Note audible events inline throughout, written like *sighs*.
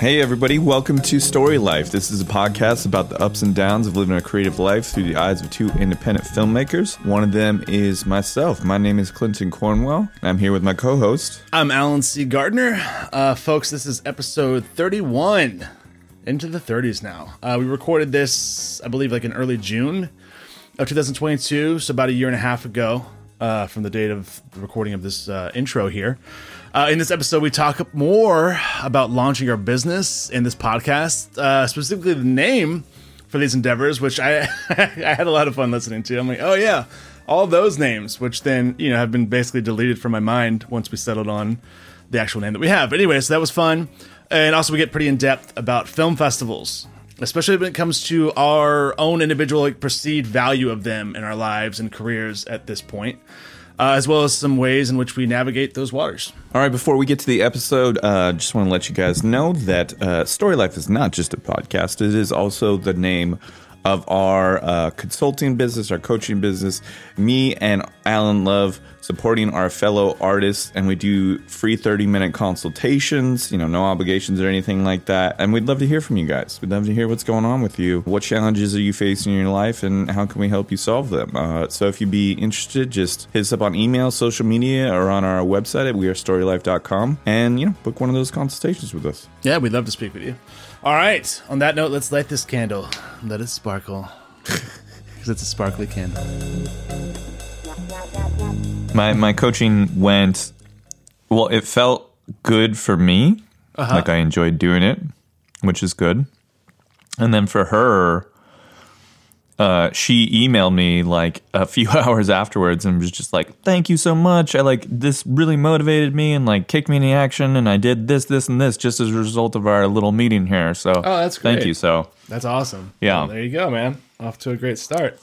Hey, everybody, welcome to Story Life. This is a podcast about the ups and downs of living a creative life through the eyes of two independent filmmakers. One of them is myself. My name is Clinton Cornwell, I'm here with my co host. I'm Allen C. Gardner. Uh, folks, this is episode 31. Into the 30s now. Uh, we recorded this, I believe, like in early June of 2022, so about a year and a half ago uh, from the date of the recording of this uh, intro here. Uh, in this episode, we talk more about launching our business in this podcast, uh, specifically the name for these endeavors, which I *laughs* I had a lot of fun listening to. I'm like, oh yeah, all those names, which then you know have been basically deleted from my mind once we settled on the actual name that we have. But anyway, so that was fun, and also we get pretty in depth about film festivals, especially when it comes to our own individual like, perceived value of them in our lives and careers at this point uh, as well as some ways in which we navigate those waters. All right, before we get to the episode, uh, just want to let you guys know that uh, Story Life is not just a podcast, it is also the name of our uh, consulting business, our coaching business. Me and Allen love supporting our fellow artists, and we do free 30 minute consultations, you know, no obligations or anything like that. And we'd love to hear from you guys. We'd love to hear what's going on with you. What challenges are you facing in your life, and how can we help you solve them? Uh, so if you'd be interested, just hit us up on email, social media, or on our website at wearestorylife.com and, you know, book one of those consultations with us. Yeah, we'd love to speak with you. All right. On that note, let's light this candle. Let it sparkle. *laughs* Because it's a sparkly candle. My my coaching went well. It felt good for me. Uh-huh. Like I enjoyed doing it, which is good. And then for her, uh, she emailed me like a few *laughs* hours afterwards and was just like, "Thank you so much. I like this really motivated me and like kicked me into action, and I did this, this, and this just as a result of our little meeting here. So, Oh, that's great. thank you. So, That's awesome. Yeah. Well, there you go, man. Off to a great start.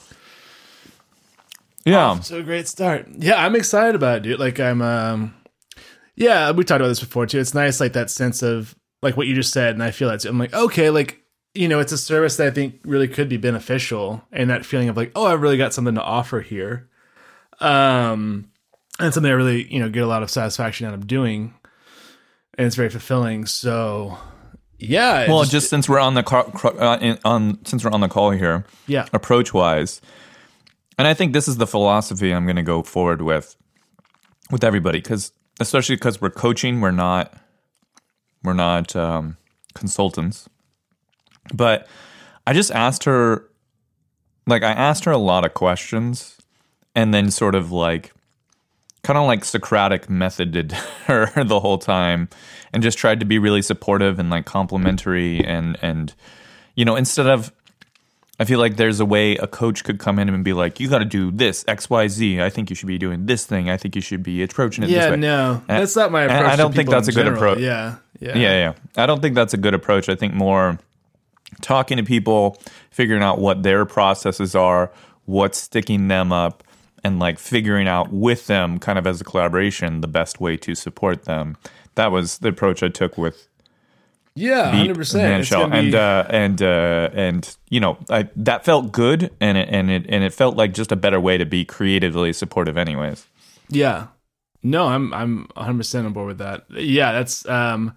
yeah, Off to a great start. Yeah, I'm excited about it, dude. Like I'm um yeah, we talked about this before too. It's nice like that sense of like what you just said, and I feel that too. I'm like, okay, like you know, it's a service that I think really could be beneficial and that feeling of like, oh, I've really got something to offer here. Um and something I really, you know, get a lot of satisfaction out of doing. And it's very fulfilling. So yeah. Well, just, since we're on the call, uh, on since we're on the call here, yeah. approach wise, and I think this is the philosophy I'm going to go forward with with everybody because especially because we're coaching, we're not we're not um, consultants. But I just asked her, like, I asked her a lot of questions, and then sort of like kind of like Socratic methoded *laughs* her the whole time and just tried to be really supportive and like complimentary and and you know instead of I feel like there's a way a coach could come in and be like you got to do this X Y Z I think you should be doing this thing I think you should be approaching it this Yeah, way no. And- That's not my approach. I don't think that's a good general. approach Yeah. Yeah. yeah, yeah. I don't think that's a good approach. I think more talking to people, figuring out what their processes are, what's sticking them up, and like figuring out with them, kind of as a collaboration, the best way to support them. That was the approach I took with Yeah, hundred percent. Vanishel. and uh, and uh, and you know I, that felt good, and it and it and it felt like just a better way to be creatively supportive, anyways. yeah. No, I'm I'm 100 percent on board with that. Yeah, that's um.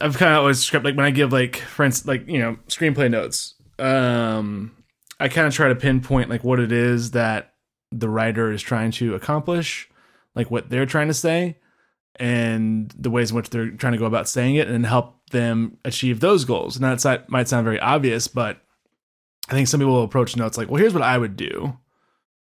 I've kind of always script like when I give like for instance like you know screenplay notes. Um, I kind of try to pinpoint like what it is that the writer is trying to accomplish, like what they're trying to say, and the ways in which they're trying to go about saying it, and help them achieve those goals. And that might sound very obvious, but I think some people will approach notes like, well, here's what I would do,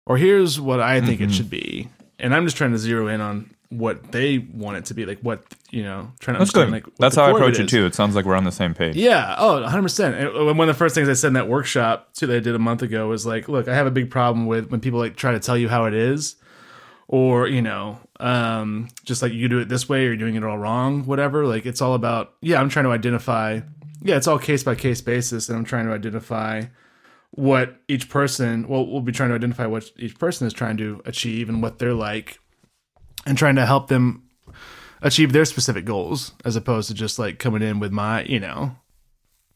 or here's what I think Mhm. it should be, and I'm just trying to zero in on what they want it to be, like what you know, trying to That's understand good. like That's how I approach it is. too. It sounds like we're on the same page. Yeah. Oh, 100%. And one of the first things I said in that workshop too that I did a month ago was like, look, I have a big problem with when people like try to tell you how it is or, you know, um, just like you do it this way or you're doing it all wrong, whatever. Like it's all about, yeah, I'm trying to identify, yeah, it's all case by case basis. And I'm trying to identify what each person, well, we'll be trying to identify what each person is trying to achieve and what they're like and trying to help them achieve their specific goals as opposed to just like coming in with my, you know,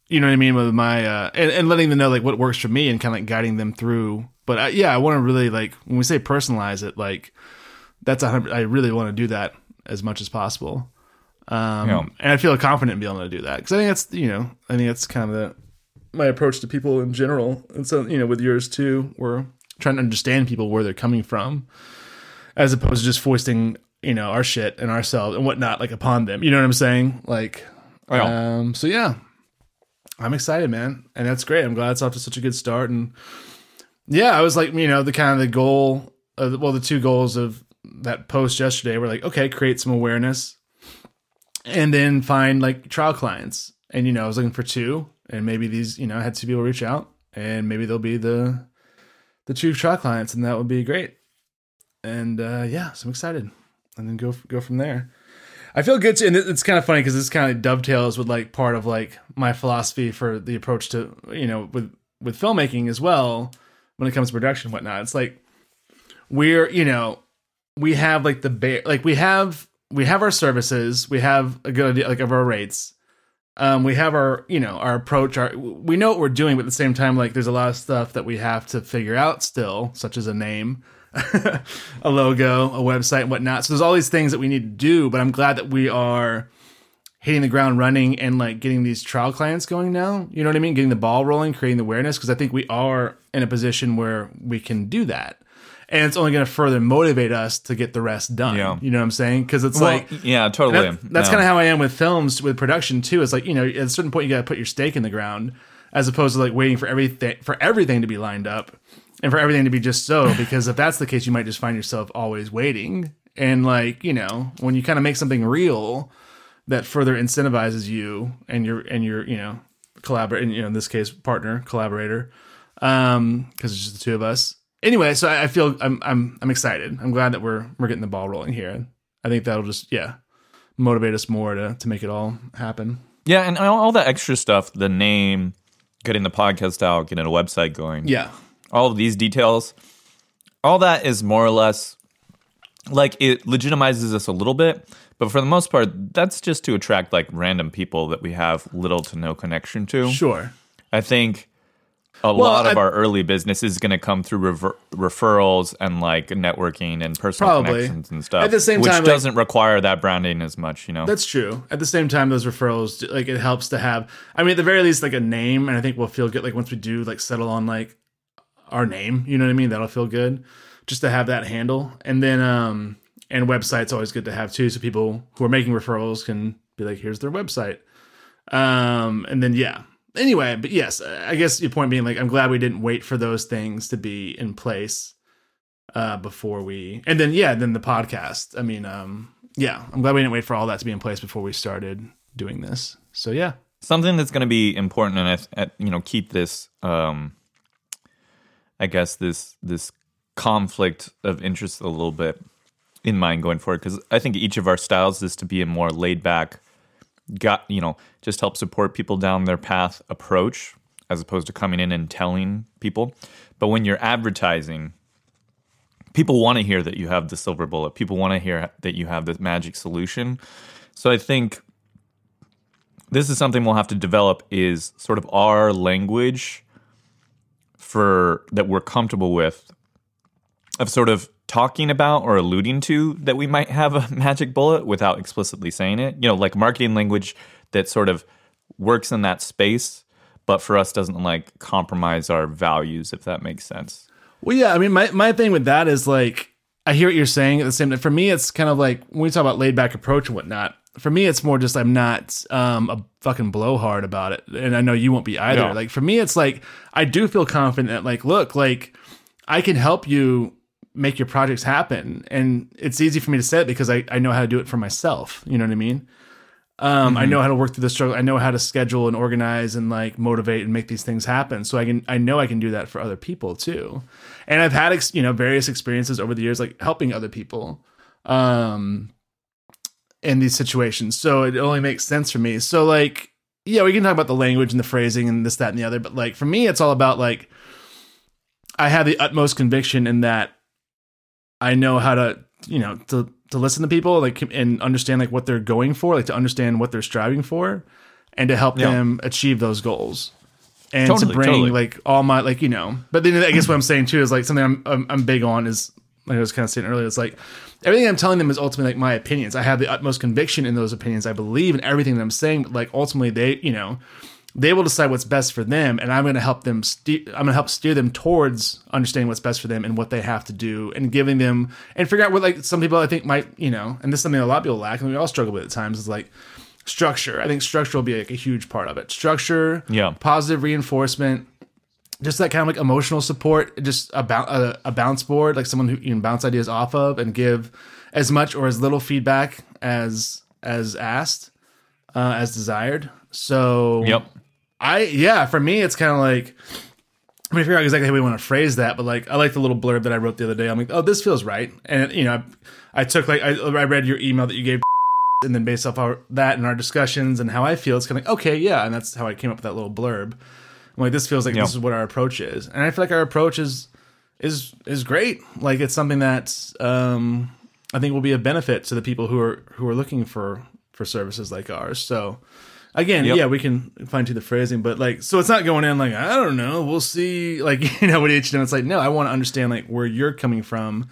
you know what I mean with my uh and, and letting them know like what works for me and kind of like guiding them through. But I, yeah, I want to really like when we say personalize it, like that's a hundred. I really want to do that as much as possible. Um, Yeah. and I feel confident in being able to do that because I think that's you know I think that's kind of the my approach to people in general, and so you know with yours too, we're trying to understand people where they're coming from, as opposed to just foisting you know our shit and ourselves and whatnot like upon them. You know what I'm saying? Like, um, so yeah, I'm excited, man, and that's great. I'm glad it's off to such a good start, and yeah, I was like, you know, the kind of the goal, of, well, the two goals of that post yesterday were like, okay, create some awareness, and then find like trial clients, and you know, I was looking for two, and maybe these, you know, I had two people reach out, and maybe they'll be the the two trial clients, and that would be great, and uh, yeah, so I'm excited, and then go go from there. I feel good too, and it's kind of funny because this kind of dovetails with like part of like my philosophy for the approach to you know with with filmmaking as well when it comes to production whatnot. It's like we're you know we have like the ba- like we have we have our services, we have a good idea like of our rates. Um, we have our you know our approach. Our we know what we're doing, but at the same time, like there's a lot of stuff that we have to figure out still, such as a name, *laughs* a logo, a website, and whatnot. So there's all these things that we need to do. But I'm glad that we are hitting the ground running and like getting these trial clients going now. You know what I mean? Getting the ball rolling, creating the awareness because I think we are in a position where we can do that. And it's only going to further motivate us to get the rest done. Yeah. You know what I'm saying? Because it's Well, like yeah, totally. that- that's Yeah. kind of how I am with films, with production too. It's like you know, at a certain point, you got to put your stake in the ground, as opposed to like waiting for everything for everything to be lined up and for everything to be just so. Because if that's the case, you might just find yourself always waiting. And like you know, when you kind of make something real that further incentivizes you and your and your you know collaborate, and you know in this case partner collaborator, um, because it's just the two of us. Anyway, so I, I feel I'm I'm I'm excited. I'm glad that we're we're getting the ball rolling here. I think that'll just yeah motivate us more to to make it all happen. Yeah, and all, all that extra stuff, the name, getting the podcast out, getting a website going. Yeah. All of these details, all that is more or less like it legitimizes us a little bit, but for the most part, that's just to attract like random people that we have little to no connection to. Sure. I think a lot of I- our early business is going to come through rever- referrals and like networking and personal Probably. connections and stuff. At the same which time, like- doesn't require that branding as much, you know. That's true. At the same time, those referrals, like it helps to have. I mean, at the very least, like a name, and I think we'll feel good. Like once we do, like settle on like our name, you know what I mean? That'll feel good, just to have that handle. And then, um, and websites always good to have too, so people who are making referrals can be like, here's their website. Um, and then yeah. Anyway, but yes, I guess your point being like, I'm glad we didn't wait for those things to be in place uh before we and then yeah then the podcast i mean um yeah i'm glad we didn't wait for all that to be in place before we started doing this so yeah something that's going to be important and I you know keep this um i guess this this conflict of interest a little bit in mind going forward because i think each of our styles is to be a more laid back got you know just help support people down their path approach as opposed to coming in and telling people. But when you're advertising people want to hear that you have the silver bullet. People want to hear that you have the magic solution. So i think this is something we'll have to develop is sort of our language for that we're comfortable with of sort of talking about or alluding to that we might have a *laughs* magic bullet without explicitly saying it. You know like marketing language that sort of works in that space but for us doesn't like compromise our values if that makes sense. Well yeah i mean my, my thing with that is like i hear what you're saying. At the same time for me it's kind of like when we talk about laid back approach and whatnot for me it's more just i'm not um a fucking blowhard about it and i know you won't be either Yeah. like for me it's like i do feel confident that like look like i can help you make your projects happen and it's easy for me to say it because i, I know how to do it for myself you know what i mean um, I know how to work through the struggle. I know how to schedule and organize and like motivate and make these things happen. So I can, I know I can do that for other people too. And I've had, ex, you know, various experiences over the years, like helping other people, um, in these situations. So it only makes sense for me. So like, yeah, we can talk about the language and the phrasing and this, that, and the other. But like for me, it's all about like, I have the utmost conviction in that I know how to, you know, to to listen to people like and understand like what they're going for, like to understand what they're striving for, and to help Yeah. them achieve those goals. And to bring totally. like all my like you know, but then I guess what I'm saying too is like something I'm I'm, I'm big on is like I was kind of saying earlier, it's like everything I'm telling them is ultimately like my opinions. I have the utmost conviction in those opinions. I believe in everything that I'm saying, but like ultimately they, you know, they will decide what's best for them, and I'm going to help them. Ste- I'm going to help steer them towards understanding what's best for them and what they have to do, and giving them and figure out what like some people I think might, you know, and this is something a lot of people lack, and we all struggle with at times. Is like structure. I think structure will be like a huge part of it. Structure, Yeah. positive reinforcement, just that kind of like emotional support, just a, a, a bounce board, like someone who you can bounce ideas off of and give as much or as little feedback as as asked, uh, as desired. So Yep. I yeah, for me it's kind of like I'm gonna figure out exactly how we want to phrase that, but like I like the little blurb that I wrote the other day. I'm like, oh, this feels right, and you know, I, I took like I, I read your email that you gave, *laughs* and then based off our, that and our discussions and how I feel, it's kind of like okay, yeah, and that's how I came up with that little blurb. I'm like, this feels like Yeah. this is what our approach is, and I feel like our approach is is is great. Like it's something that um, I think will be a benefit to the people who are who are looking for for services like ours. So again, Yep. yeah, we can fine tune the phrasing, but like, so it's not going in like I don't know, we'll see. *laughs* Like you know, with each them, it's like no, I want to understand like where you're coming from,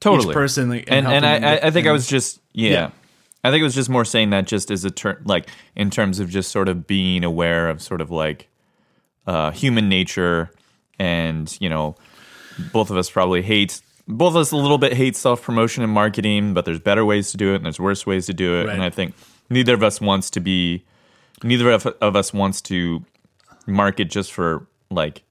Totally. each person, like, and and I, I I think I was just yeah. Yeah. I think it was just more saying that just as a term, like in terms of just sort of being aware of sort of like uh, human nature, and you know, both of us probably hate both of us a little bit hate self promotion and marketing, but there's better ways to do it and there's worse ways to do it, Right. and I think neither of us wants to be neither of, of us wants to market just for like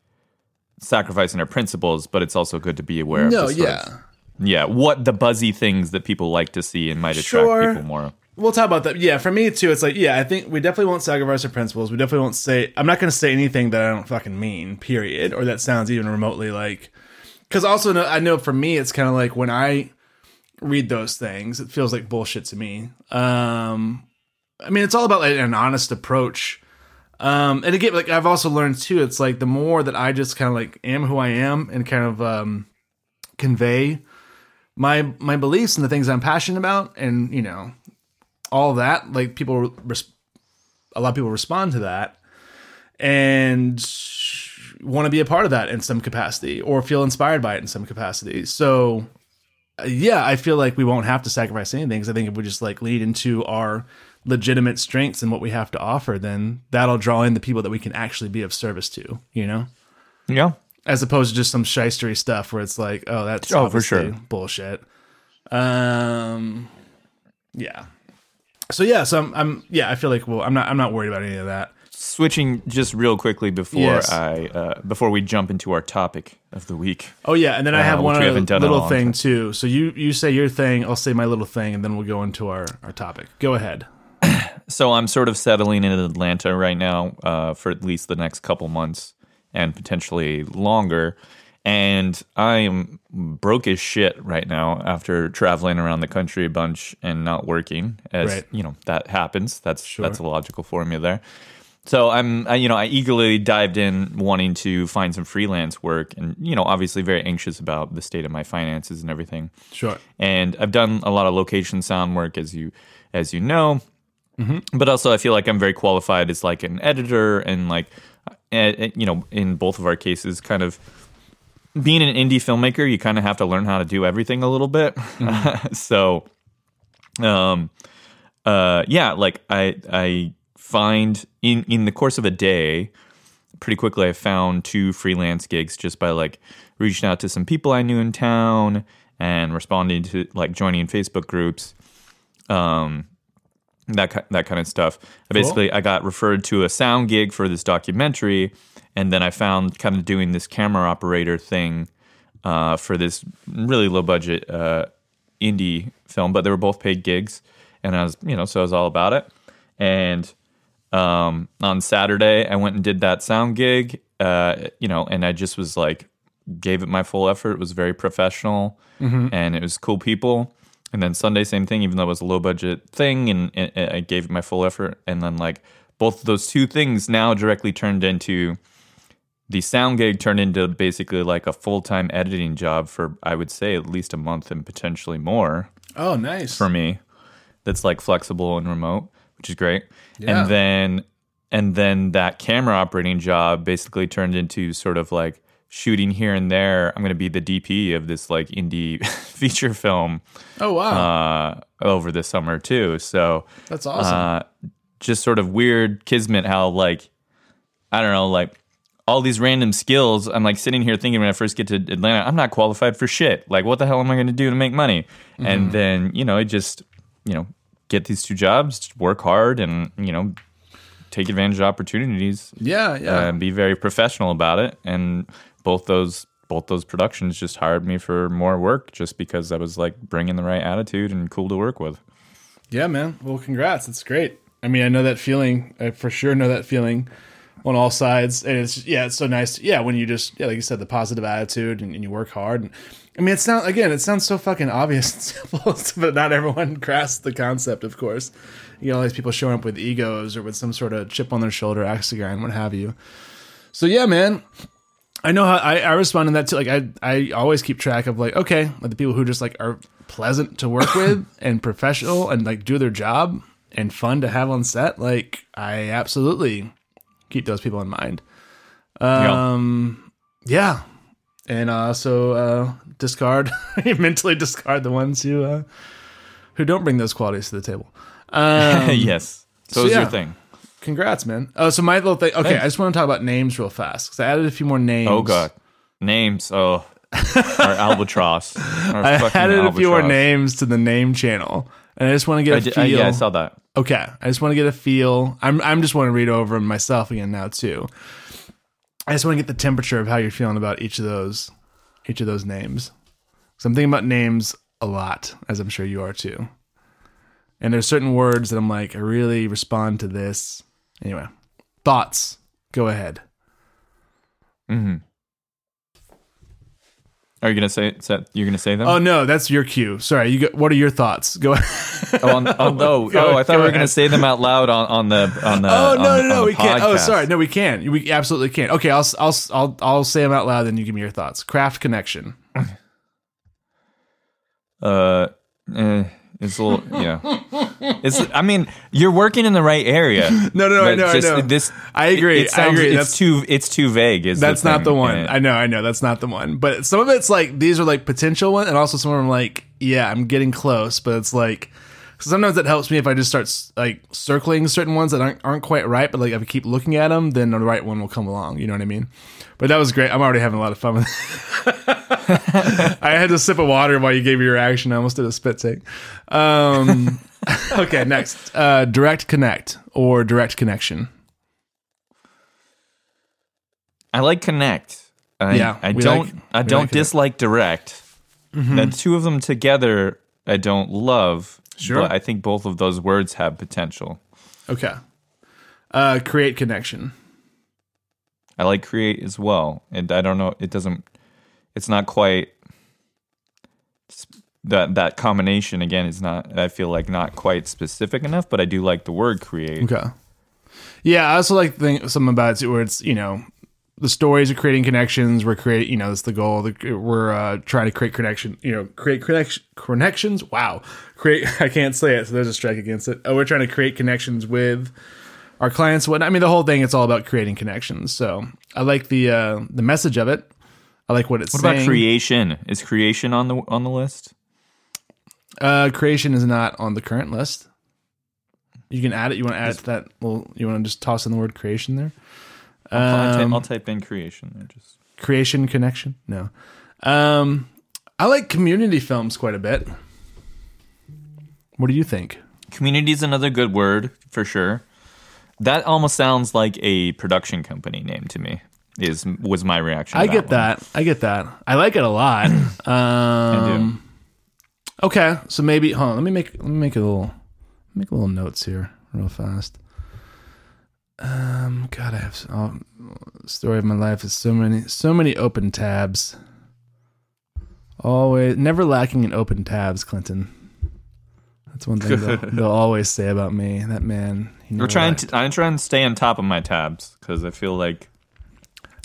sacrificing our principles, but it's also good to be aware of no, the yeah. of- yeah, what the buzzy things that people like to see and might attract Sure. people more. We'll talk about that. Yeah, for me too, it's like, yeah, I think we definitely won't sacrifice our principles. We definitely won't say, I'm not going to say anything that I don't fucking mean, period, or that sounds even remotely like. Because also, I know for me, it's kind of like when I read those things, it feels like bullshit to me. Um, I mean, it's all about like an honest approach. Um, and again, like I've also learned too, it's like the more that I just kind of like am who I am and kind of um, convey my my beliefs and the things I'm passionate about, and you know, all that. Like people, res- a lot of people respond to that, and want to be a part of that in some capacity, or feel inspired by it in some capacity. So, yeah, I feel like we won't have to sacrifice anything because I think if we just like lead into our legitimate strengths and what we have to offer, then that'll draw in the people that we can actually be of service to. You know Yeah. as opposed to just some shystery stuff where it's like, oh, that's Oh, for sure. bullshit. Um, yeah. So yeah, so I'm, I'm, yeah, I feel like well, I'm not, I'm not worried about any of that. Switching just real quickly before Yes. I uh, before we jump into our topic of the week. Oh yeah, and then I Uh, have which one other haven't done in a little thing time. too. So you, you say your thing, I'll say my little thing, and then we'll go into our, our topic. Go ahead. *clears throat* So I'm sort of settling in Atlanta right now uh, for at least the next couple months and potentially longer. And I am broke as shit right now after traveling around the country a bunch and not working. As Right. you know, that happens. That's that's a logical formula there. So I'm, I, you know, I eagerly dived in, wanting to find some freelance work, and you know, obviously very anxious about the state of my finances and everything Sure. and I've done a lot of location sound work as you as you know. But also, I feel like I'm very qualified as like an editor and like, eh, eh, you know, in both of our cases, kind of being an indie filmmaker, you kind of have to learn how to do everything a little bit. *laughs* so, um, uh, yeah, like I I find in in the course of a day, pretty quickly I found two freelance gigs just by like reaching out to some people I knew in town and responding to like joining Facebook groups, um, that that kind of stuff. I basically I got referred to a sound gig for this documentary, and then I found kind of doing this camera operator thing uh, for this really low budget uh, indie film, but they were both paid gigs, and I was you know so I was all about it, and um, on Saturday, I went and did that sound gig, uh, you know, and I just was like, gave it my full effort. It was very professional and it was cool people. And then Sunday, same thing, even though it was a low budget thing, and, and I gave my full effort. And then, like, both of those two things now directly turned into the sound gig turned into basically like a full time editing job for, I would say, at least a month and potentially more Oh, nice. for me that's like flexible and remote, which is great. Yeah. And then and then that camera operating job basically turned into sort of like shooting here and there. I'm going to be the DP of this like indie *laughs* feature film Oh wow, uh, over the summer too. So that's awesome. uh, just sort of weird kismet how like I don't know like all these random skills. I'm like sitting here thinking when I first get to Atlanta, I'm not qualified for shit. Like what the hell am I going to do to make money? Mm-hmm. And then you know it just you know get these two jobs, work hard, and you know take advantage of opportunities yeah, yeah. and be very professional about it. And both those both those productions just hired me for more work just because I was like bringing the right attitude and cool to work with. Yeah, man. Well, congrats. It's great. I mean, I know that feeling. I for sure know that feeling on all sides. And it's yeah, it's so nice. Yeah, when you just yeah, like you said, the positive attitude and, and you work hard. And, I mean, it sounds again, it sounds so fucking obvious and *laughs* simple, but not everyone *laughs* grasps the concept. Of course, you get all these people showing up with egos or with some sort of chip on their shoulder, axe to grind, what have you. So yeah, man. I know how I, I respond to that too. Like I, I always keep track of like, okay, like the people who just like are pleasant to work *coughs* with and professional and like do their job and fun to have on set. Like I absolutely keep those people in mind. Um, yeah, and also uh, discard *laughs* mentally discard the ones who uh, who don't bring those qualities to the table. *laughs* Um, yes. So, so is yeah. your thing. Congrats, man. Oh, so my little thing. Okay, Thanks. I just want to talk about names real fast because I added a few more names. Oh god. Names. Oh. our *laughs* albatross. Our I added a few more names to the name channel, and I just want to get a did, feel. I, yeah, I saw that. Okay, I just want to get a feel. I'm I'm just want to read over them myself again now too. I just want to get the temperature of how you're feeling about each of those, each of those names. So I'm thinking about names a lot, as I'm sure you are too. And there's certain words that I'm like, I really respond to this. Anyway, thoughts. Go ahead. Are you gonna say? say you're gonna say them? Oh no, that's your cue. Sorry. You. Go, what are your thoughts? Go ahead. *laughs* Oh, on, on, oh, *laughs* Go- oh, I thought we were ahead. gonna say them out loud on, on the on the. *laughs* Oh no, on no, no, we can't. Oh, sorry, no, we can't. We absolutely can't. Okay, I'll I'll I'll I'll say them out loud, then you give me your thoughts. Craft connection. Uh, eh, it's a little yeah. It's. I mean, you're working in the right area. *laughs* No, no, I but know, I know. This. I agree. It, it sounds, I agree. It's That's too. It's too vague. Is that's the not the one. I know, I know. That's not the one. But some of it's like these are like potential one, and also some of them like yeah, I'm getting close, but it's like. Sometimes it helps me if I just start like circling certain ones that aren't, aren't quite right, but like if I keep looking at them, then the right one will come along. You know what I mean? But that was great. I'm already having a lot of fun with it. *laughs* I had to sip of water while you gave your reaction. I almost did a spit take. Um, *laughs* okay, next. Uh, direct connect or direct connection. I like Connect. I, Yeah, I don't. like- I don't like dislike Direct. The two of them together, I don't love. Sure. But I think both of those words have potential. Okay. Uh, create connection. I like create as well, and I don't know. It doesn't. It's not quite that that combination again is not. I feel like not quite specific enough, but I do like the word create. Okay. Yeah, I also like think something about it where it's you know the stories are creating connections. We're creating, you know, that's the goal. The, we're uh, trying to create connection. You know, create connection connections. Wow, create. *laughs* I can't say it, so there's a strike against it. Oh, we're trying to create connections with our clients. What I mean, the whole thing. It's all about creating connections. So I like the uh, the message of it. I like what it's What saying. about creation? Is creation on the on the list? Uh, creation is not on the current list. You can add it. You want to add it to that? Well, you want to just toss in the word creation there. I'll, type, Um, I'll type in creation. there, Just creation connection. No, um, I like community films quite a bit. What do you think? community is another good word for sure. That almost sounds like a production company name to me. Is was my reaction? to I get one. that. I get that. I like it a lot. *clears throat* Um, Okay, so maybe hold on. Let me make let me make a little make a little notes here real fast. Um, God, I have oh, story of my life is so many so many open tabs. Always never lacking in open tabs, Clinton. That's one thing they'll, *laughs* they'll always say about me. That man. We're trying to. I'm trying to stay on top of my tabs because I feel like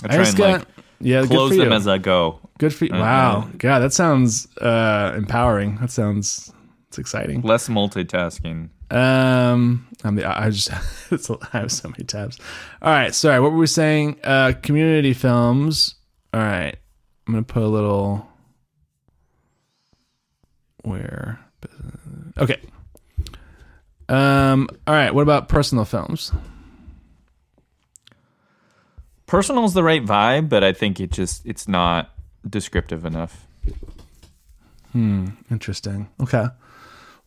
I I try just and got like yeah. Close them as I go. Good for you. Wow. uh, God, that sounds uh, empowering. That sounds it's exciting. Less multitasking. Um, I'm the, I just *laughs* it's, I have so many tabs. All right, sorry. What were we saying? Uh, community films All right. I'm going to put a little where Okay. Um all right, what about personal films? Personal's the right vibe, but I think it just it's not descriptive enough. Hmm. Interesting. Okay.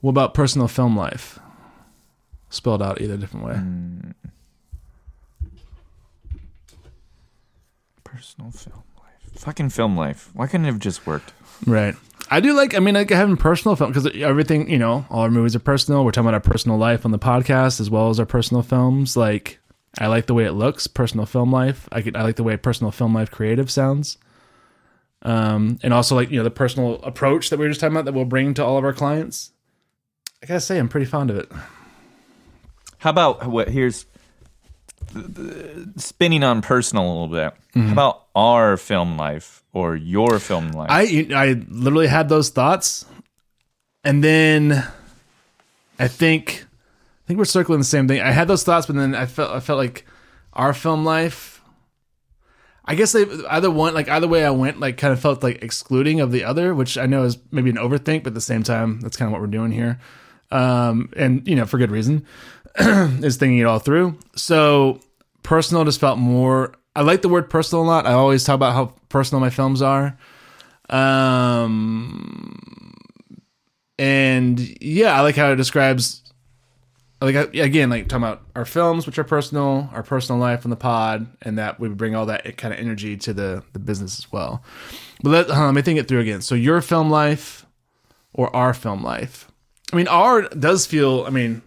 What about personal film life? Spelled out either different way. Personal film life. Fucking film life. Why couldn't it have just worked? Right. I do like. I mean, like having personal film because everything, you know, all our movies are personal. We're talking about our personal life on the podcast as well as our personal films. Like, I like the way it looks. Personal film life. I could. I like the way personal film life creative sounds. Um, and also like you know the personal approach that we were just talking about that we'll bring to all of our clients. I gotta say, I'm pretty fond of it. How about what? Here's spinning on personal a little bit. How about our film life or your film life? I I literally had those thoughts, and then I think I think we're circling the same thing. I had those thoughts, but then I felt I felt like our film life. I guess they either one like either way I went like kind of felt like excluding of the other, which I know is maybe an overthink, but at the same time that's kind of what we're doing here, um, and you know for good reason *clears throat* is thinking it all through. So personal just felt more. I like the word personal a lot. I always talk about how personal my films are. Um, and yeah, I like how it describes. Like again, like talking about our films, which are personal, our personal life on the pod, and that we bring all that kind of energy to the the business as well. But let, on, let me think it through again. So your film life, or our film life. I mean, our does feel. I mean,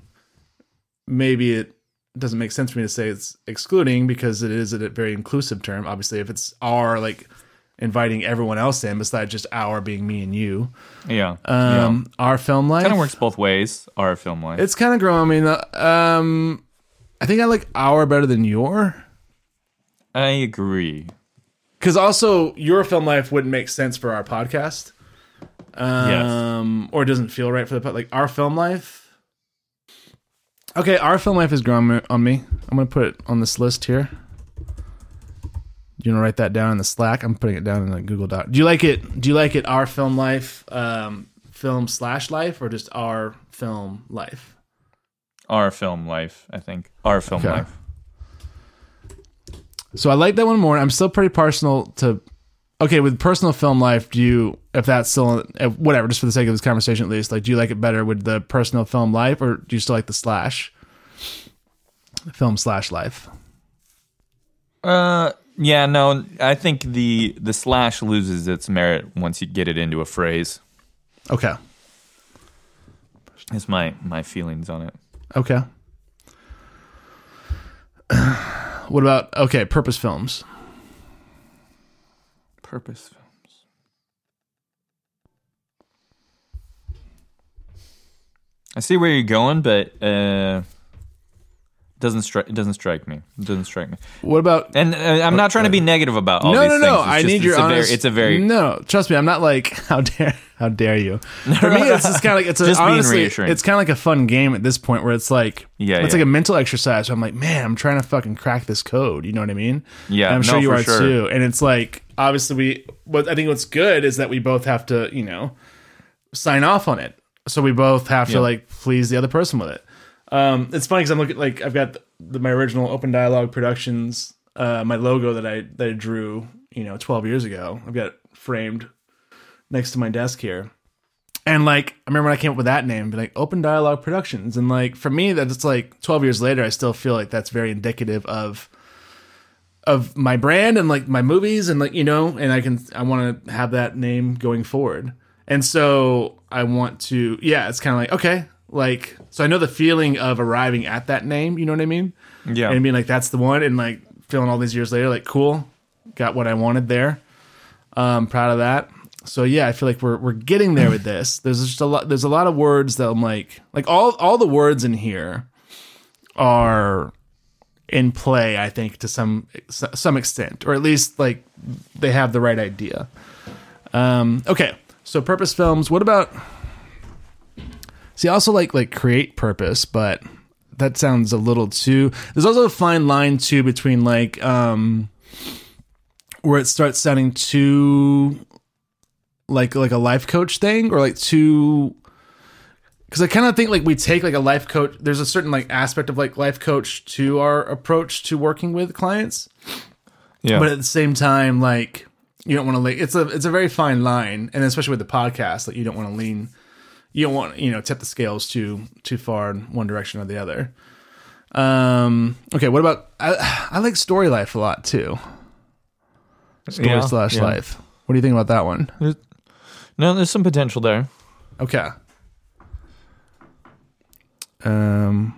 maybe it doesn't make sense for me to say it's excluding because it is a very inclusive term. Obviously, if it's our like inviting everyone else in besides just our being me and you, yeah. um, our film life Kind of works both ways. Our film life. It's kind of growing. I mean, uh, um, I think I like our better than your I agree. because also your film life wouldn't make sense for our podcast. Yes. Um, or it doesn't feel right for the. Like our film life. Okay, our film life is growing on me. I'm gonna put it on this list here. Do you want to write that down in the Slack? I'm putting it down in the Google Doc. Do you like it? Do you like it? Our film life, um, film slash life, or just our film life? Our film life. I think our film Okay. life. So I like that one more. I'm still pretty personal to. Okay, with personal film life, do you, if that's still, whatever, just for the sake of this conversation at least, like, do you like it better with the personal film life or do you still like the slash? Film slash life. Uh, yeah. No, I think the the slash loses its merit once you get it into a phrase. Okay. Is my my feelings on it. Okay. *clears throat* what about, okay, purpose films? Purpose films. I see where you're going, but uh, doesn't strike. It doesn't strike me. It doesn't strike me. What about, And uh, I'm not trying to be negative about all no, these no, things. no. It's I just- need it's your a honest. Very, it's a very no. Trust me, I'm not like *laughs* how dare how dare you. For me, it's *laughs* just kind of like it's a, Just being honestly, reassuring. it's kind of like a fun game at this point where it's like Yeah, it's yeah. like a mental exercise. So I'm like, man, I'm trying to fucking crack this code. You know what I mean? Yeah, And I'm sure no, you for are sure. too. And it's like obviously we. What I think what's good is that we both have to you know sign off on it. So we both have Yeah. to like please the other person with it. Um, it's funny because I'm looking like I've got the, my original Open Dialogue Productions, uh, my logo that I that I drew, you know, 12 years ago. I've got it framed next to my desk here. And like I remember when I came up with that name, like Open Dialogue Productions, and like for me, that it's like 12 years later, I still feel like that's very indicative of of my brand and like my movies and like you know, and I can I want to have that name going forward. And so I want to, yeah, it's kind of like okay, like so I know the feeling of arriving at that name. You know what I mean? yeah. and being like that's the one and like feeling all these years later like cool got what i wanted there um proud of that so yeah i feel like we're we're getting there with this there's just a lot there's a lot of words that i'm like like all all the words in here are in play i think to some some extent or at least like they have the right idea. Um okay so purpose films what about see also like like create purpose but that sounds a little too there's also a fine line too between like um where it starts sounding too like like a life coach thing or like too because I kind of think like we take like a life coach. There's a certain like aspect of like life coach to our approach to working with clients, Yeah. but at the same time, like you don't want to like it's a it's a very fine line, and especially with the podcast, like you don't want to lean, you don't want you know tip the scales too too far in one direction or the other. Um. Okay. What about I? I like story life a lot too. Story Yeah, slash yeah. life. What do you think about that one? There's, no, there's some potential there. Okay. Um.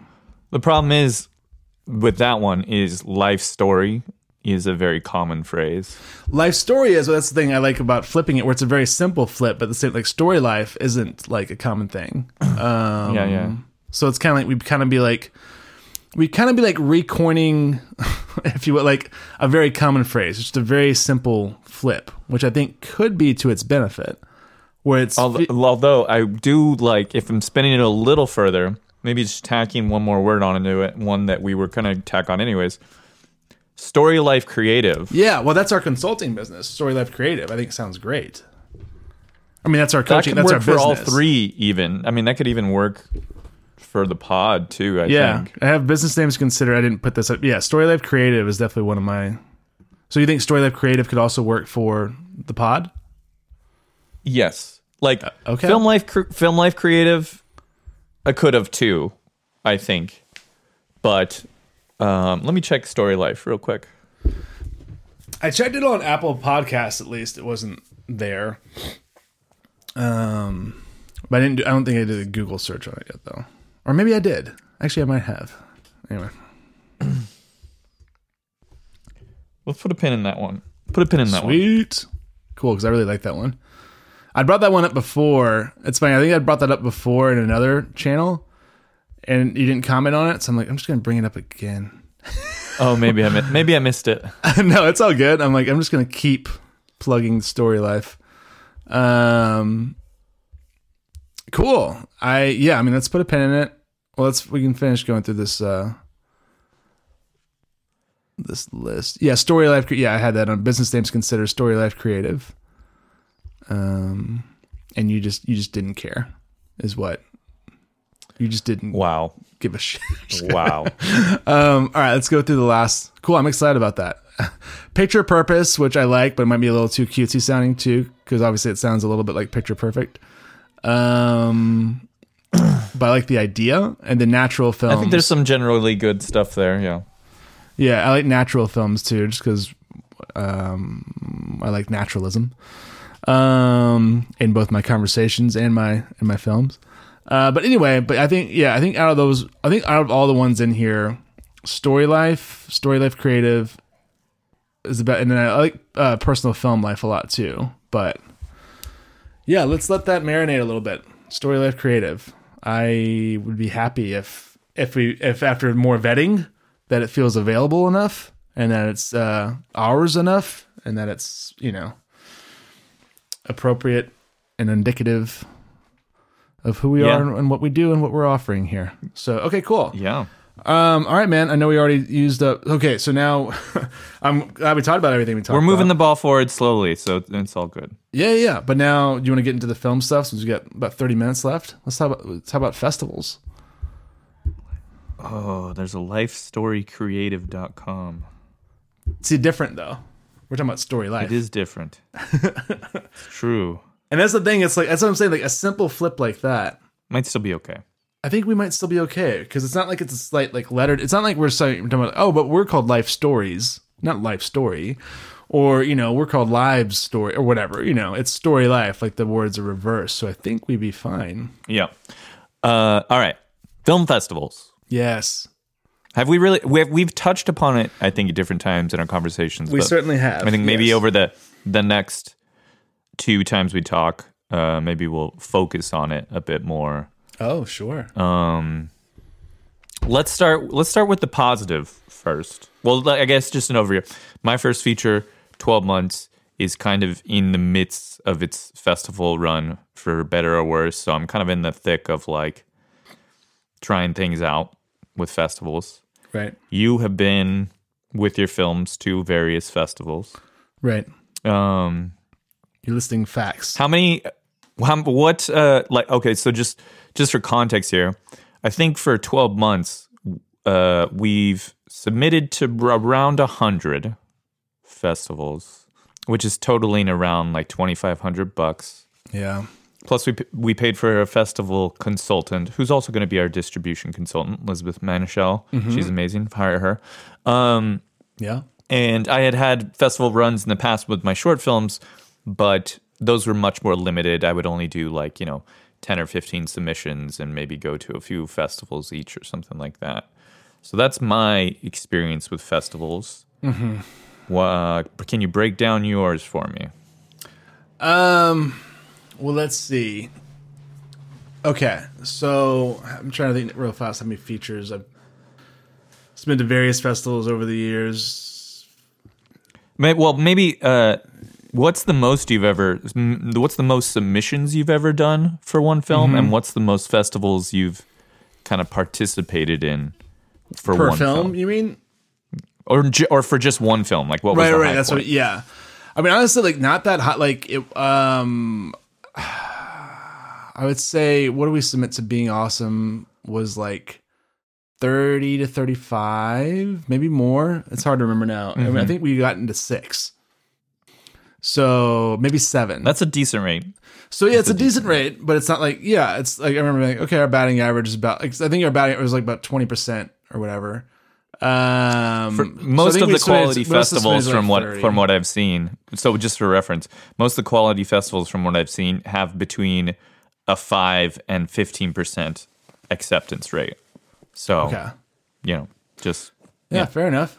The problem is with that one is life story is a very common phrase. life story is well, that's the thing I like about flipping it, where it's a very simple flip, but the same like story life isn't like a common thing. *clears throat* Um, yeah, yeah. So it's kind of like we kind of be like we kind of be like recoining, *laughs* if you will, like a very common phrase, just a very simple flip, which I think could be to its benefit. Where it's Although, although I do like if I'm spinning it a little further, maybe just tacking one more word onto it, one that we were gonna tack on anyways. Story life creative. yeah, well, that's our consulting business, Story Life Creative. I think it sounds great. I mean, that's our That coaching. could That's work our for business. all three, even. I mean, that could even work for the pod too. I Yeah, think. I have business names to consider. I didn't put this up. Yeah, Story Life Creative is definitely one of my. So you think Story Life Creative could also work for the pod? Yes, like Uh, okay. film life, film life creative. I could have too, I think, but um, let me check story life real quick. I checked it on Apple Podcasts. At least it wasn't there. Um, but I didn't. Do, I don't think I did a Google search on it yet, though. Or maybe I did. Actually, I might have. Anyway, Let's put a pin in that one. Put a pin in that one. sweet, cool. Because I really like that one. I brought that one up before. It's funny. I think I brought that up before in another channel, and you didn't comment on it. So I'm like, I'm just gonna bring it up again. *laughs* Oh, maybe I mi- maybe I missed it. *laughs* no, it's all good. I'm like, I'm just gonna keep plugging story life. Um, cool. I yeah. I mean, let's put a pin in it. Well, let's we can finish going through this uh this list. Yeah, story life. Yeah, I had that on business names consider story life creative. Um, and you just you just didn't care, is what. You just didn't Wow, give a shit. *laughs* wow. Um, all right, let's go through the last. Cool, I'm excited about that. *laughs* Picture Purpose, which I like, but it might be a little too cutesy sounding too, because obviously it sounds a little bit like Picture Perfect. Um, *clears throat* but I like the idea and the natural film. I think there's some generally good stuff there. Yeah. yeah, I like natural films too, just because um, I like naturalism um, in both my conversations and my and my films. Uh, but anyway, but I think yeah, I think out of those, I think out of all the ones in here, Story Life, Story Life Creative is about, and then I like uh, Personal Film Life a lot too. But yeah, let's let that marinate a little bit. Story Life Creative. I would be happy if if we if after more vetting that it feels available enough and that it's uh, ours enough and that it's you know appropriate and indicative of who we Yeah. are and, what we do and what we're offering here. So okay, cool. Yeah. Um, all right, man. I know we already used up. Okay, so now *laughs* I'm glad we talked about everything we talked. We're moving about. the ball forward slowly, so it's all good. Yeah, yeah. But now, do you want to get into the film stuff since we got about 30 minutes left? Let's talk about let's talk about festivals. Oh, there's a lifestorycreative.com. See, different though. We're talking about story life, It is different. *laughs* it's true. and that's the thing. It's like that's what I'm saying. Like a simple flip like that. Might still be okay. I think we might still be okay because it's not like it's a slight like lettered. It's not like we're saying talking about oh, but we're called life stories, not life story, or you know we're called lives story or whatever. You know, it's story life. Like the words are reversed, so I think we'd be fine. Yeah. Uh, all right. Film festivals. Yes, Have we really? We've we've touched upon it. I think at different times in our conversations. we certainly have. I think maybe yes. over the the next two times we talk, uh, maybe we'll focus on it a bit more. Oh, sure. Um, let's start. Let's start with the positive first. Well, I guess just an overview. My first feature, twelve months, is kind of in the midst of its festival run, for better or worse. So I'm kind of in the thick of like trying things out with festivals. Right. You have been with your films to various festivals. Right. Um, You're listing facts. how many? How, what? Uh, like okay, so just just for context here, I think for twelve months, uh, we've submitted to around a hundred festivals, which is totaling around like twenty five hundred bucks. Yeah. Plus, we we paid for a festival consultant who's also going to be our distribution consultant, Elizabeth Manischel. She's amazing. Hire her. Um, Yeah. and I had had festival runs in the past with my short films, but those were much more limited. I would only do like you know ten or fifteen submissions and maybe go to a few festivals each or something like that. So that's my experience with festivals. Mm-hmm. can you break down yours for me? Um, well, let's see. Okay, so I'm trying to think real fast how many features I've it's been to various festivals over the years. May- Well, maybe uh, what's the most you've ever? What's the most submissions you've ever done for one film, Mm-hmm. and what's the most festivals you've kind of participated in for Per one film, you mean? or or for just one film? Like what was Right, the right. That's point? what. Yeah. I mean, honestly, like not that hot. Like it. Um, *sighs* I would say what do we submit to being awesome was like thirty to thirty-five, maybe more. It's hard to remember now. I mean, Mm-hmm. I think we got into six. So maybe seven. That's a decent rate. So yeah, it's a decent rate, but it's not like yeah, it's like I remember like okay, our batting average is about. I think our batting average was like about twenty percent or whatever. Um, so I Most think of the quality the festivals, from like what 30. from what I've seen, so just for reference, most of the quality festivals, from what I've seen, have between a five and fifteen percent acceptance rate. So Okay. you know, just Yeah, fair enough.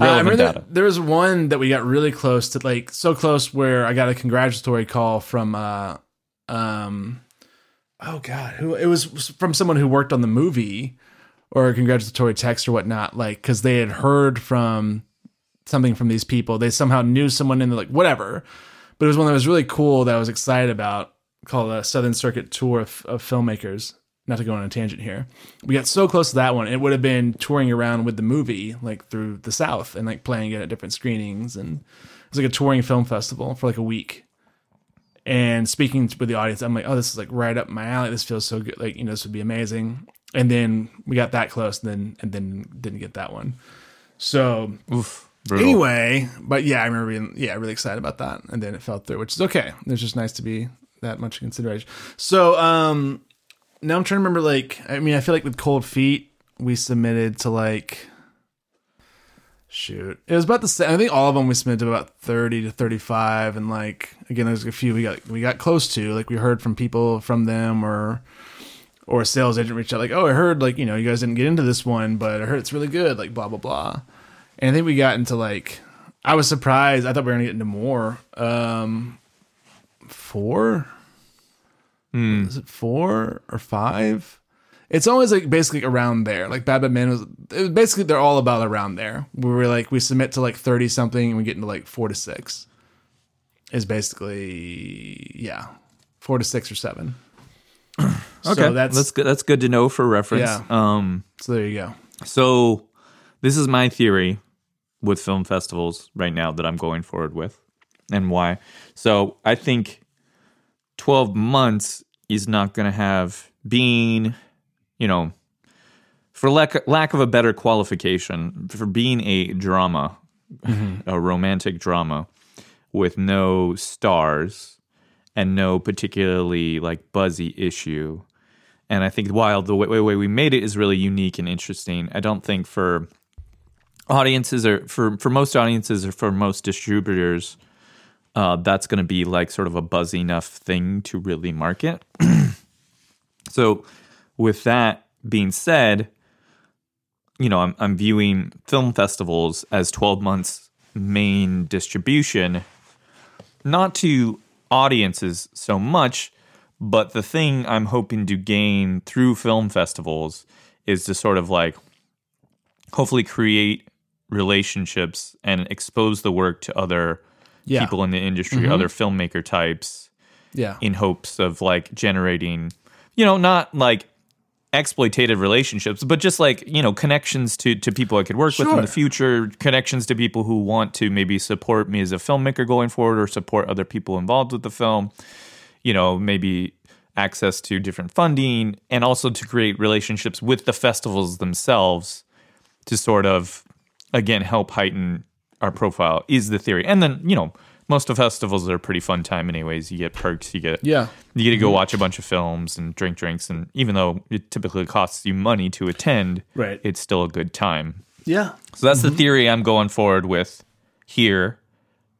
Uh, I remember there, data. there was one that we got really close to, like so close where I got a congratulatory call from, uh, um, oh god, who it was from someone who worked on the movie, or a congratulatory text or whatnot, like because they had heard from something from these people. They somehow knew someone in the like whatever, but it was one that was really cool that I was excited about called a Southern Circuit Tour of, of Filmmakers. Not to go on a tangent here, we got so close to that one. It would have been touring around with the movie, like through the South, and like playing it at different screenings, and it was like a touring film festival for like a week. And speaking with the audience, I'm like, oh, this is like right up my alley. This feels so good. Like, you know, this would be amazing. And then we got that close, and then and then didn't get that one. So oof, anyway, but yeah, I remember being yeah really excited about that, and then it fell through, which is okay. It's just nice to be that much consideration. So um, now I'm trying to remember. Like, I mean, I feel like with Cold Feet, we submitted to like shoot, it was about the same. I think all of them we submitted to about thirty to thirty-five, and like again, there's a few we got we got close to. Like we heard from people from them or or a sales agent reached out like, oh, I heard like you know you guys didn't get into this one, but I heard it's really good. Like blah blah blah. And I think we got into like I was surprised. I thought we were gonna get into more. Um, four. Is it four or five? It's always like basically around there. Like Bad Bad Man was, it was basically they're all about around there. We were like we submit to like thirty something and we get into like four to six. Is basically yeah, four to six or seven. *clears throat* Okay, so that's, that's good. That's good to know for reference. Yeah. Um, so there you go. so this is my theory with film festivals right now that I'm going forward with, and why. So I think 12 months is not going to have being, you know, for lack lack of a better qualification, for being a drama, a romantic drama with no stars and no particularly like buzzy issue. And I think while the way, way, we made it is really unique and interesting, I don't think for audiences or for, for most audiences or for most distributors, uh, that's going to be like sort of a buzzy enough thing to really market. *clears throat* so, with that being said, you know, I'm, I'm viewing film festivals as 12 months main distribution, not to audiences so much, but the thing I'm hoping to gain through film festivals is to sort of like hopefully create relationships and expose the work to other Yeah. people in the industry, mm-hmm. other filmmaker types Yeah. in hopes of like generating, you know, not like exploitative relationships, but just like you know connections to to people I could work with in the future, connections to people who want to maybe support me as a filmmaker going forward, or support other people involved with the film. You know, maybe access to different funding, and also to create relationships with the festivals themselves to sort of again help heighten our profile is the theory. And then you know most of festivals are a pretty fun time anyways. You get perks, you get Yeah. you get to go mm-hmm. watch a bunch of films and drink drinks, and even though it typically costs you money to attend, Right. it's still a good time. Yeah. So that's the mm-hmm. theory I'm going forward with here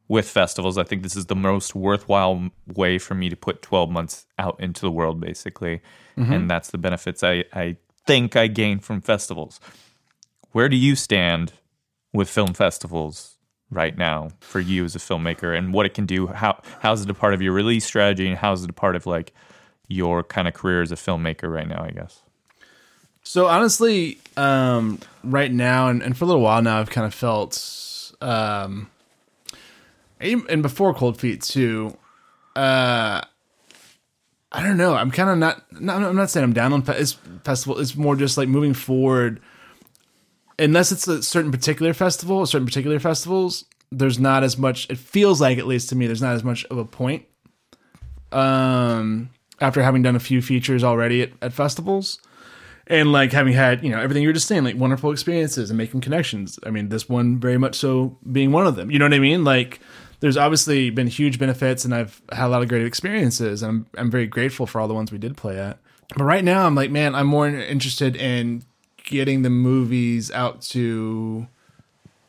with festivals. I think this is the most worthwhile way for me to put 12 months out into the world, basically. Mm-hmm. And that's the benefits I, I think I gain from festivals. Where do you stand with film festivals right now for you as a filmmaker and what it can do? How how's it a part of your release strategy and how's it a part of like your kind of career as a filmmaker right now, I guess? So honestly, um, right now and, and for a little while now, I've kind of felt, um, and before Cold Feet too. Uh, I don't know. I'm kind of not, not. I'm not saying I'm down on fe- it's festival. It's more just like moving forward. Unless it's a certain particular festival, certain particular festivals, there's not as much. It feels like, at least to me, there's not as much of a point. Um, after having done a few features already at, at festivals, and like having had you know everything you were just saying like wonderful experiences and making connections i mean this one very much so being one of them you know what i mean like there's obviously been huge benefits and i've had a lot of great experiences and i'm, I'm very grateful for all the ones we did play at but right now i'm like man i'm more interested in getting the movies out to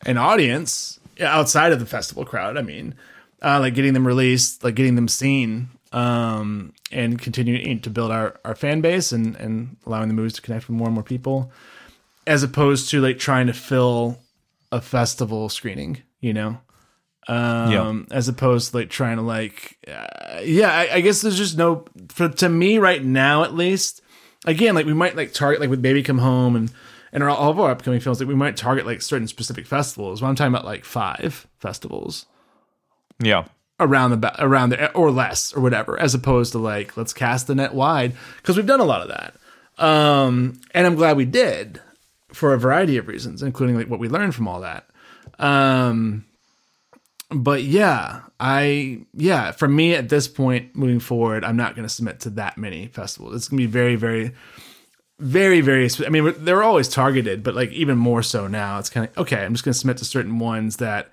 an audience outside of the festival crowd i mean uh, like getting them released like getting them seen um, and continuing to build our, our fan base and, and allowing the movies to connect with more and more people as opposed to like trying to fill a festival screening you know? Um as opposed to like trying to like uh, yeah I, I guess there's just no for to me right now at least again like we might like target like with baby come home and and all of our upcoming films like we might target like certain specific festivals but i'm talking about like five festivals. Yeah. around the around there or less or whatever as opposed to like let's cast the net wide because we've done a lot of that. Um and i'm glad we did for a variety of reasons including like what we learned from all that. Um but yeah i yeah for me at this point moving forward i'm not going to submit to that many festivals. It's going to be very very very very i mean they're always targeted but like even more so now it's kind of okay i'm just going to submit to certain ones that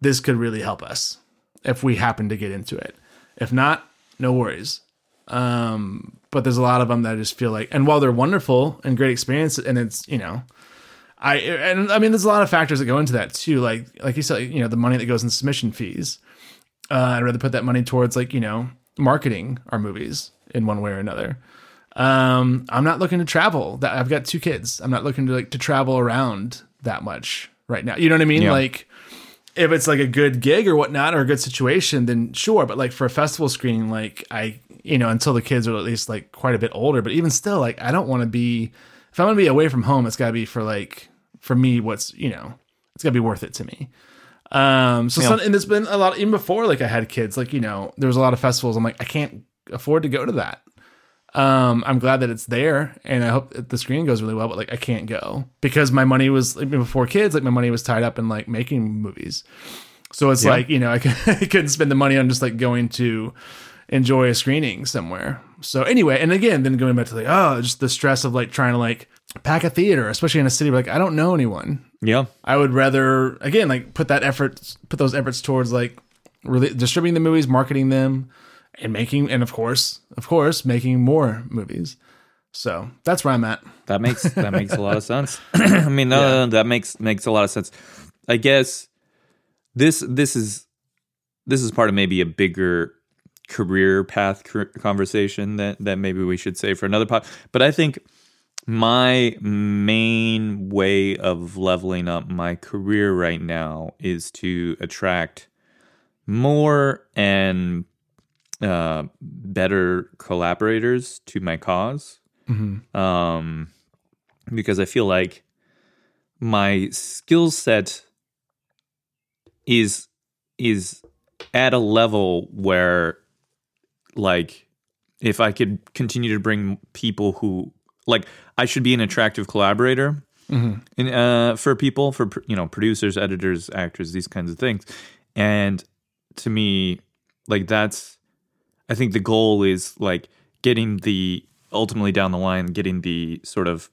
this could really help us if we happen to get into it. If not no worries. Um but there's a lot of them that i just feel like and while they're wonderful and great experience and it's you know i and i mean there's a lot of factors that go into that too. Like like you said you know the money that goes in submission fees. Uh, i'd rather put that money towards like you know marketing our movies in one way or another. Um i'm not looking to travel. That i've got two kids. I'm not looking to like to travel around that much right now. You know what i mean? Yeah. like if it's like a good gig or whatnot or a good situation then sure. But like for a festival screening like i you know until the kids are at least like quite a bit older. But even still like i don't want to be if i'm gonna be away from home it's gotta be for like for me what's you know it's gotta be worth it to me. Um so Yeah. some, and there's been a lot even before like i had kids like you know there was a lot of festivals. I'm like i can't afford to go to that. Um i'm glad that it's there and i hope that the screening goes really well but like i can't go because my money was like before kids like my money was tied up in like making movies. So it's Yeah. like you know *laughs* I couldn't spend the money on just like going to enjoy a screening somewhere. So anyway and again then going back to like oh just the stress of like trying to like pack a theater especially in a city where like i don't know anyone Yeah. I would rather again like put that effort, put those efforts towards like really distributing the movies, marketing them, and making, and of course, of course, making more movies. So that's where I'm at. That makes that *laughs* makes a lot of sense. *clears throat* I mean, uh, that makes makes a lot of sense. I guess this this is this is part of maybe a bigger career path conversation that that maybe we should say for another pod. But I think my main way of leveling up my career right now is to attract more and uh, better collaborators to my cause. Um, because I feel like my skill set is is at a level where like if I could continue to bring people who like I should be an attractive collaborator in, uh, for people, for you know, producers, editors, actors, these kinds of things. And to me, like that's, I think the goal is like getting the ultimately down the line, getting the sort of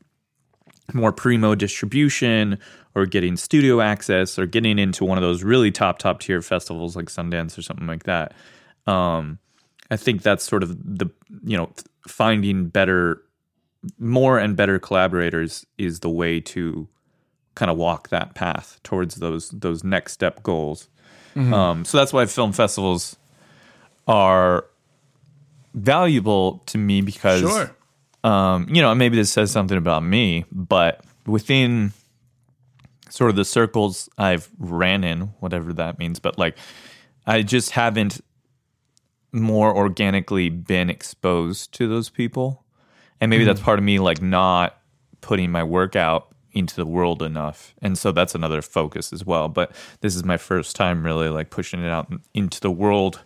more primo distribution or getting studio access or getting into one of those really top top tier festivals like Sundance or something like that. Um, I think that's sort of the you know finding better, more and better collaborators is the way to kind of walk that path towards those those next step goals. Um, so that's why film festivals are valuable to me because Sure. um, you know, maybe this says something about me, but within sort of the circles I've ran in, whatever that means, but like I just haven't more organically been exposed to those people. And maybe that's part of me like not putting my work out into the world enough. And so that's another focus as well. But this is my first time really like pushing it out into the world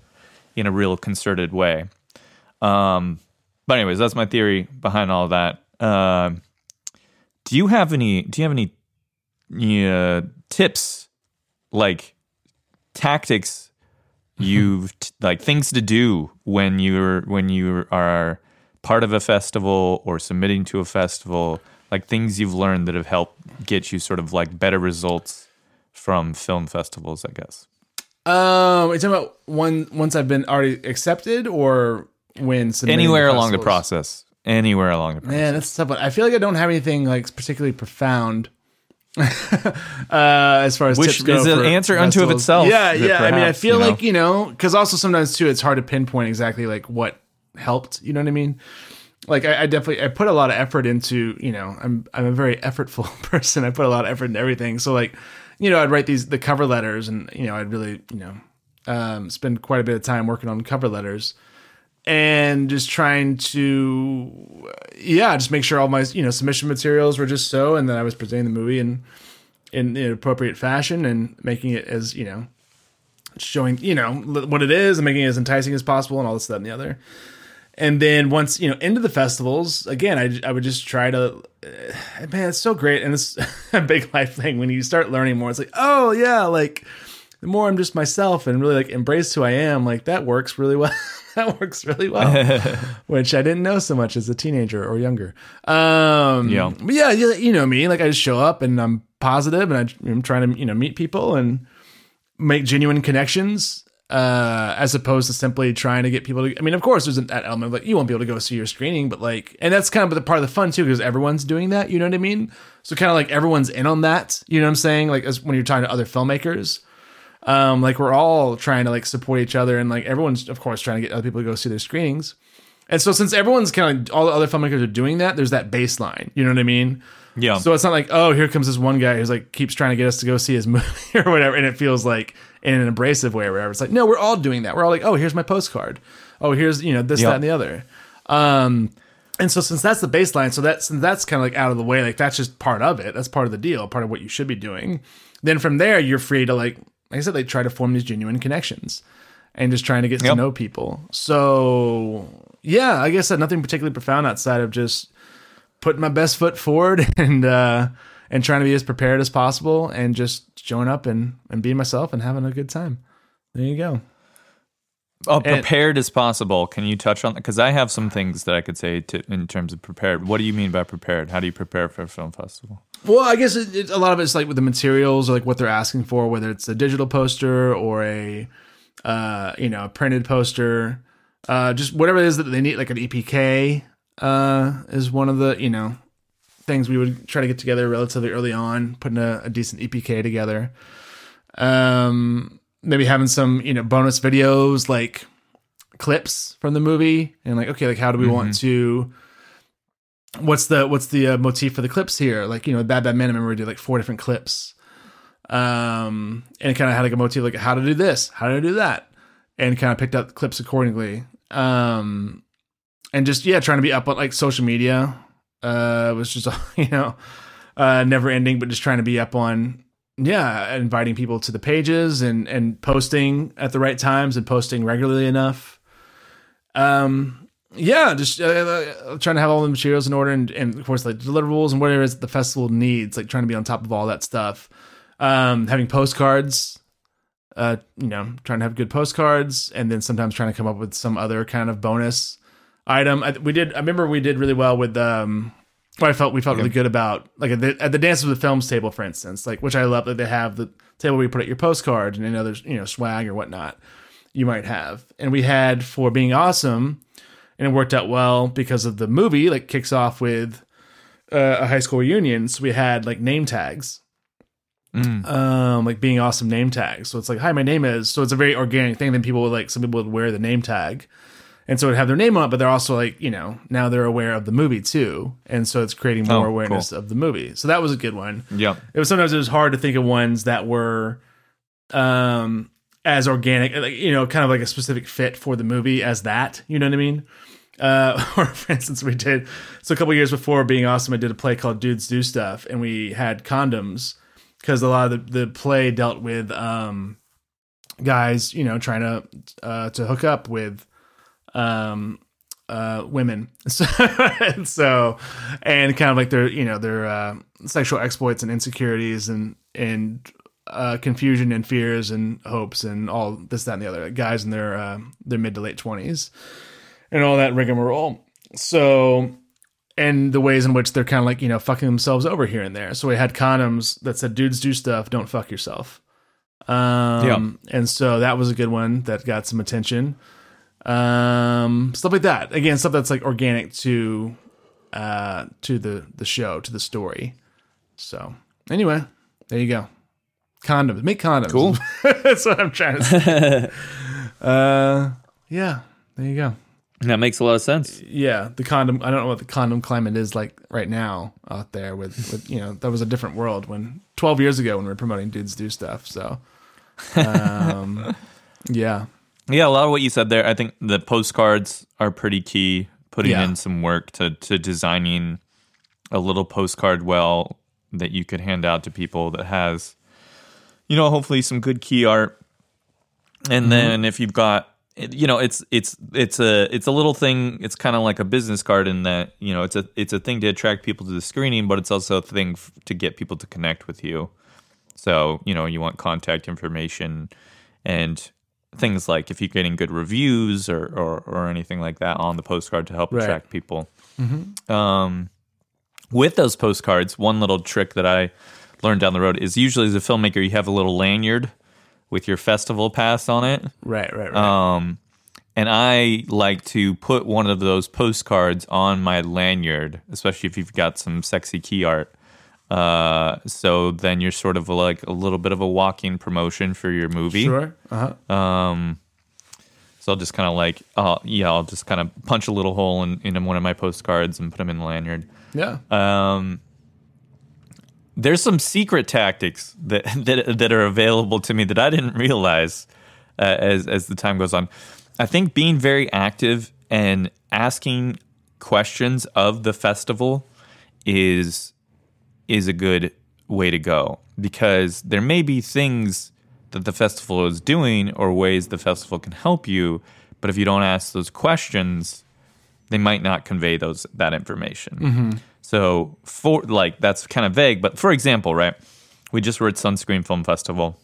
in a real concerted way. Um, but anyways, that's my theory behind all that. Um, do you have any? Do you have any uh, tips, like tactics *laughs* you've t- like things to do when you're when you are part of a festival or submitting to a festival? Like things you've learned that have helped get you sort of like better results from film festivals, I guess. Um, are you talking about one once I've been already accepted, or when Anywhere along the process. Anywhere along the process. Man, that's tough. But I feel like I don't have anything like particularly profound. *laughs* uh, as far as Which tips is an answer unto of itself, Yeah, yeah. I mean, I feel you know? like you know, because also sometimes too, it's hard to pinpoint exactly like what helped. You know what I mean? Like I, I definitely I put a lot of effort into you know I'm I'm a very *laughs* effortful person. I put a lot of effort into everything. So like you know I'd write these the cover letters and you know I'd really you know um, spend quite a bit of time working on cover letters and just trying to yeah just make sure all my you know submission materials were just so and then i was presenting the movie in in an appropriate fashion and making it as you know showing you know what it is and making it as enticing as possible and all this that and the other and then once you know into the festivals again i, I would just try to uh, man it's so great. And it's *laughs* a big life thing when you start learning more it's like oh yeah like the more i'm just myself and really like embrace who i am like that works really well. *laughs* That works really well. *laughs* Which i didn't know so much as a teenager or younger. Um Yeah. but yeah you, know me like i just show up and i'm positive and I, i'm trying to you know meet people and make genuine connections uh, as opposed to simply trying to get people to. I mean, of course, there's that element of like you won't be able to go see your screening, but like, and that's kind of the part of the fun too because everyone's doing that. You know what I mean? So kind of like everyone's in on that. You know what I'm saying? Like as when you're talking to other filmmakers, um, like we're all trying to like support each other and like everyone's of course trying to get other people to go see their screenings. And so since everyone's kind of all the other filmmakers are doing that, there's that baseline. You know what I mean? Yeah. So it's not like, oh, here comes this one guy who's like keeps trying to get us to go see his *laughs* movie or whatever, and it feels like in an abrasive way or whatever. It's like, no, we're all doing that. We're all like, oh, here's my postcard. Oh, here's you know this, Yeah. that, and the other. Um, and so since that's the baseline, so that's since that's kind of like out of the way, like that's just part of it. That's part of the deal, part of what you should be doing. Then from there, you're free to like, like I said, like try to form these genuine connections and just trying to get to know people. So yeah, I guess that nothing particularly profound outside of just putting my best foot forward *laughs* and uh and trying to be as prepared as possible and just showing up and and being myself and having a good time. There you go. Oh, prepared as possible. Can you touch on that? Because I have some things that I could say to, in terms of prepared. What do you mean by prepared? How do you prepare for a film festival? Well, I guess it, it, a lot of it's like with the materials, or like what they're asking for, whether it's a digital poster or a, uh, you know, a printed poster, uh, just whatever it is that they need. Like an EPK uh, is one of the you know things we would try to get together relatively early on, putting a, a decent EPK together. Um, maybe having some you know bonus videos like clips from the movie, and like okay, like how do we want to what's the what's the uh, motif for the clips here? Like you know, Bad Bad Man. I remember we did like four different clips, um, and kind of had like a motif, like how to do this, how to do that, and kind of picked up clips accordingly. Um, and just yeah, trying to be up on like social media. Uh, was just *laughs* you know, uh, never ending, but just trying to be up on yeah, inviting people to the pages and and posting at the right times and posting regularly enough. Um, yeah, just uh, uh, trying to have all the materials in order, and, and of course, like deliverables and whatever the festival needs, like trying to be on top of all that stuff. Um, having postcards, uh, you know, trying to have good postcards, and then sometimes trying to come up with some other kind of bonus item. I, we did. I remember we did really well with. Um, what I felt we felt really good about, like at the, at the Dance of the Films table, for instance, like which I love that they have the table where you put out your postcard and any other you know swag or whatnot you might have. And we had for being awesome, and it worked out well because of the movie. Like kicks off with uh, a high school reunion, so we had like name tags um like being awesome name tags so it's like hi my name is so it's a very organic thing then people would like some people would wear the name tag and so it would have their name on it but they're also like you know now they're aware of the movie too. And so it's creating more Oh, awareness of the movie. So that was a good one. Yeah. it was sometimes it was hard to think of ones that were um as organic like you know kind of like a specific fit for the movie as that you know what i mean? Uh *laughs* or for instance we did so a couple years before being awesome i did a play called dudes do stuff and we had condoms because a lot of the, the play dealt with um guys you know trying to uh to hook up with um uh women. *laughs* So and so and kind of like their you know their uh sexual exploits and insecurities and and uh confusion and fears and hopes and all this that and the other. Guys in their uh, their mid to late 20s and all that rigmarole. So and the ways in which they're kind of like you know fucking themselves over here and there. So we had condoms that said dudes do stuff don't fuck yourself. Um and so that was a good one that got some attention um stuff like that. Again stuff that's like organic to uh to the the show to the story. So anyway there you go. Condoms. Make condoms. Cool. *laughs* that's what i'm trying to say. *laughs* Uh yeah there you go. That makes a lot of sense. yeah the condom i don't know what the condom climate is like right now out there with with you know that was a different world when 12 years ago when we were promoting dudes do stuff so um *laughs* yeah Yeah, a lot of what you said there. I think the postcards are pretty key. Putting Yeah. in some work to to designing a little postcard well that you could hand out to people that has, you know, hopefully some good key art. And mm-hmm. then if you've got, you know, it's it's it's a it's a little thing. It's kind of like a business card in that you know it's a it's a thing to attract people to the screening, but it's also a thing f- to get people to connect with you. So, you know, you want contact information and things like if you're getting good reviews or, or, or anything like that on the postcard to help Right. attract people. Um, with those postcards, one little trick that I learned down the road is usually as a filmmaker, you have a little lanyard with your festival pass on it. right right right Um, and I like to put one of those postcards on my lanyard, especially if you've got some sexy key art. Uh, so then you're sort of like a little bit of a walking promotion for your movie. sure uh-huh Um, so I'll just kind of like, uh, yeah, I'll just kind of punch a little hole in, in one of my postcards and put them in the lanyard. yeah Um, there's some secret tactics that, *laughs* that that are available to me that I didn't realize uh, as as the time goes on. I think being very active and asking questions of the festival is is a good way to go because there may be things that the festival is doing or ways the festival can help you, but if you don't ask those questions, they might not convey those that information. Mm-hmm. So for like that's kind of vague, but for example, right? We just were at Sunscreen Film Festival.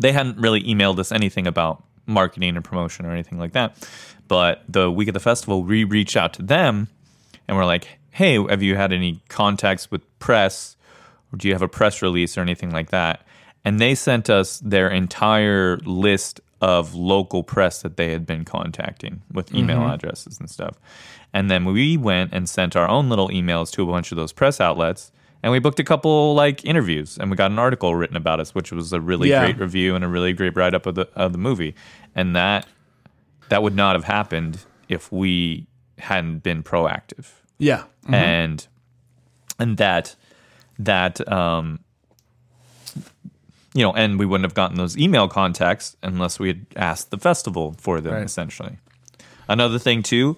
They hadn't really emailed us anything about marketing or promotion or anything like that. But the week of the festival, we reached out to them and we're like, "Hey, have you had any contacts with press? Or do you have a press release or anything like that?" And they sent us their entire list of local press that they had been contacting with email mm-hmm. addresses and stuff. And then we went and sent our own little emails to a bunch of those press outlets. And we booked a couple like interviews, and we got an article written about us, which was a really Yeah. great review and a really great write up of the of the movie. And that that would not have happened if we hadn't been proactive yeah. And and that that um you know and we wouldn't have gotten those email contacts unless we had asked the festival for them Right. essentially. Another thing too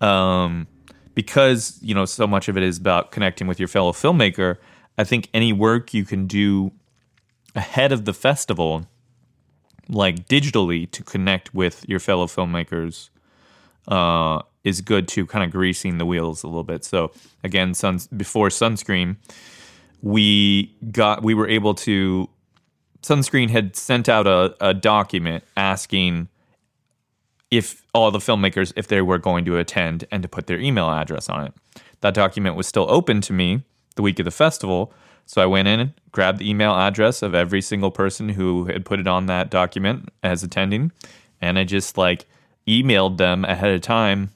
um because you know so much of it is about connecting with your fellow filmmaker i think any work you can do ahead of the festival like digitally to connect with your fellow filmmakers uh is good to kind of greasing the wheels a little bit. So again, sun before sunscreen, we got we were able to sunscreen had sent out a, a document asking if all the filmmakers if they were going to attend and to put their email address on it. That document was still open to me the week of the festival. So I went in, and grabbed the email address of every single person who had put it on that document as attending, and I just like emailed them ahead of time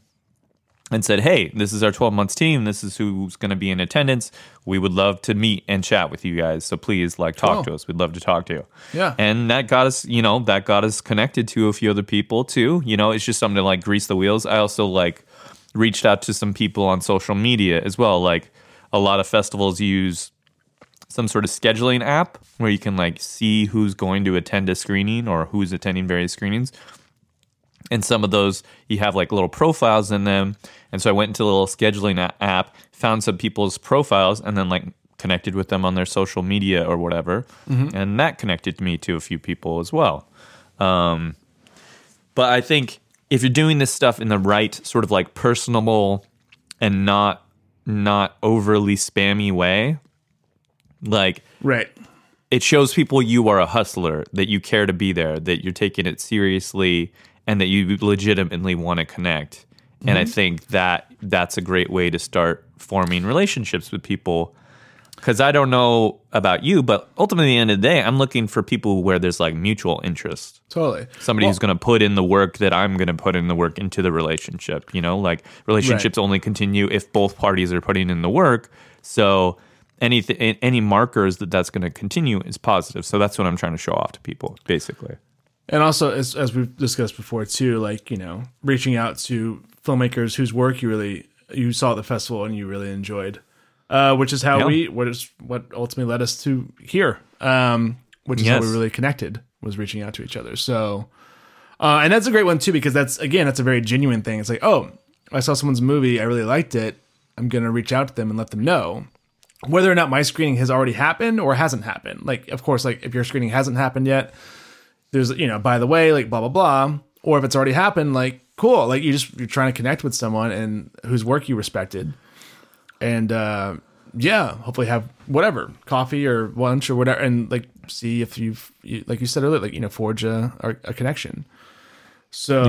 and said, "Hey, this is our 12 months team. This is who's going to be in attendance. We would love to meet and chat with you guys. So please, like, talk Cool. to us. We'd love to talk to you." Yeah. and that got us, you know, that got us connected to a few other people too. You know, it's just something to like grease the wheels. I also like reached out to some people on social media as well. Like a lot of festivals use some sort of scheduling app where you can like see who's going to attend a screening or who's attending various screenings and some of those you have like little profiles in them. And so i went into a little scheduling app found some people's profiles and then like connected with them on their social media or whatever. And that connected me to a few people as well. Um, but i think if you're doing this stuff in the right sort of like personable and not not overly spammy way like Right. it shows people you are a hustler, that you care to be there, that you're taking it seriously, and that you legitimately want to connect. And I mm-hmm. think that that's a great way to start forming relationships with people. Because I don't know about you, but ultimately, at the end of the day, I'm looking for people where there's like mutual interest. Totally. Somebody who's going to put in the work that I'm going to put in the work into the relationship. You know, like relationships only continue if both parties are putting in the work. So anything, any markers that that's going to continue is positive. So that's what I'm trying to show off to people, basically. And also, as, as we've discussed before, too, like, you know, reaching out to filmmakers whose work you really, you saw at the festival and you really enjoyed, uh, which is how Yeah. we, what is, what ultimately led us to here, um, which is how we really connected, was reaching out to each other. So, uh, and that's a great one, too, because that's, again, that's a very genuine thing. It's like, oh, I saw someone's movie, I really liked it. I'm going to reach out to them and let them know whether or not my screening has already happened or hasn't happened. Like, of course, like if your screening hasn't happened yet, there's you know by the way like blah blah blah. Or if it's already happened like cool. Like you just you're trying to connect with someone and whose work you respected. And uh yeah hopefully have whatever coffee or lunch or whatever and like see if you've you, like you said earlier like you know forge a, a connection. So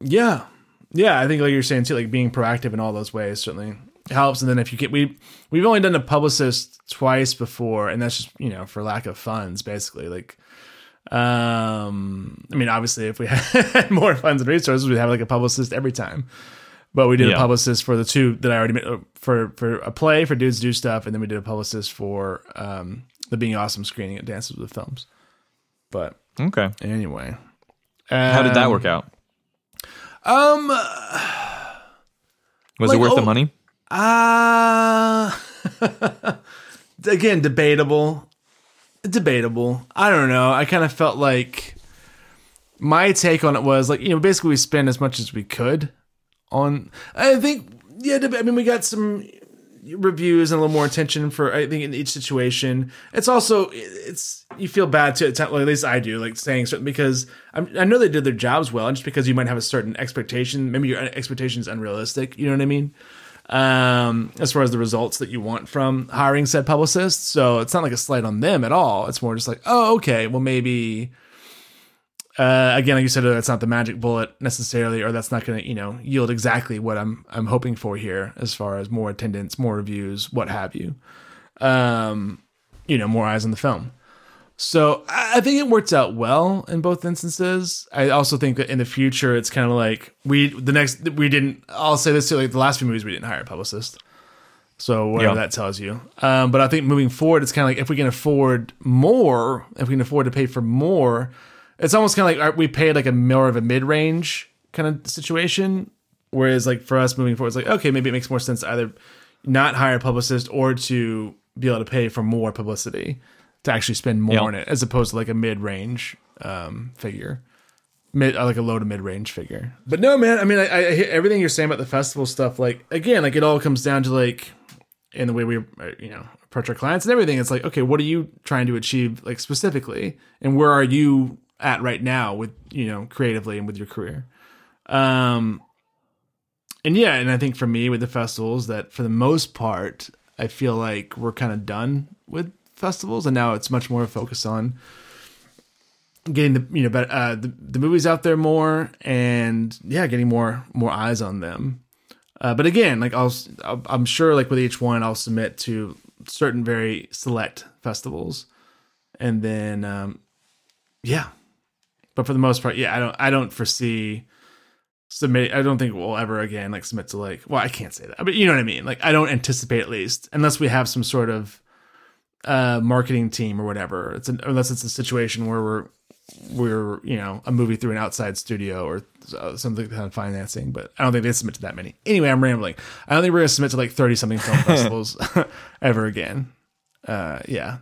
yeah. yeah i think like you're saying too like being proactive in all those ways certainly helps. And then if you get we we've only done a publicist twice before and that's just you know for lack of funds basically. Like um, I mean, obviously, if we *laughs* had more funds and resources, we'd have like a publicist every time. But we did Yeah. a publicist for the two that I already made uh, for for a play for dudes do stuff, and then we did a publicist for um, the being awesome screening at Dances with Films. But Okay. anyway, How did that work out? Um, Was like, it worth the oh- money? uh *laughs* again, debatable. Debatable. I don't know. I kind of felt like my take on it was like, you know, basically we spent as much as we could on I think yeah, I mean we got some reviews and a little more attention for I think in each situation. It's also it's you feel bad too. Like, at least I do like saying certain because I'm, I know they did their jobs well, and just because you might have a certain expectation, maybe your expectation is unrealistic. You know what I mean? Um, as far as the results that you want from hiring said publicists, so it's not like a slight on them at all. It's more just like, oh, okay, well maybe. Uh, again, like you said, that's not the magic bullet necessarily, or that's not going to, you know, yield exactly what I'm I'm hoping for here, as far as more attendance, more reviews, what have you. Um, you know, more eyes on the film. So I think it worked out well in both instances. I also think that in the future, it's kind of like we the next we didn't. I'll say this too: like the last few movies, we didn't hire a publicist. So whatever Yeah. that tells you. Um, but I think moving forward, it's kind of like if we can afford more, if we can afford to pay for more, it's almost kind of like we paid like a more of a mid range kind of situation. Whereas like for us moving forward, it's like okay, maybe it makes more sense to either not hire a publicist or to be able to pay for more publicity to actually spend more Yeah. on it, as opposed to like a mid range um, figure, mid uh, like a low to mid range figure. But no, man, I mean, I, I hear everything you're saying about the festival stuff. Like again, like it all comes down to like in the way we uh, you know approach our clients and everything. It's like okay, what are you trying to achieve like specifically, and where are you at right now with you know creatively and with your career. Um, and yeah, and I think for me with the festivals, that for the most part, I feel like we're kind of done with festivals, and now it's much more focused on getting the you know but uh, the the movies out there more, and yeah, getting more more eyes on them. Uh, but again, like I'll, I'll I'm sure like with each one, I'll submit to certain very select festivals, and then um, yeah. But for the most part, yeah, I don't I don't foresee submit I don't think we'll ever again like submit to like well I can't say that but you know what I mean like I don't anticipate at least unless we have some sort of uh marketing team or whatever. It's an, unless it's a situation where we're we're you know a movie through an outside studio or uh, something kind of financing but I don't think they submit to that many. Anyway I'm rambling. I don't think we're gonna submit to like 30 something film *laughs* festivals *laughs* ever again. Uh yeah.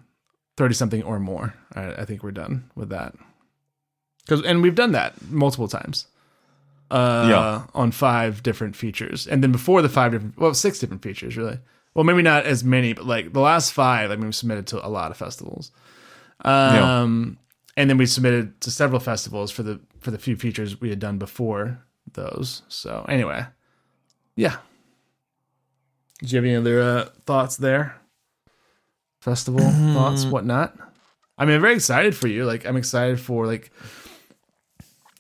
30 something or more. I, I think we're done with that. Because and we've done that multiple times. Uh, Yeah. on five different features, and then before the five different, well, six different features really. Well, maybe not as many, but like the last five, I mean, we submitted to a lot of festivals. Um, and then we submitted to several festivals for the for the few features we had done before those. So anyway, yeah. Do you have any other uh, thoughts there? Festival thoughts, whatnot. I mean, I'm very excited for you. Like, I'm excited for like.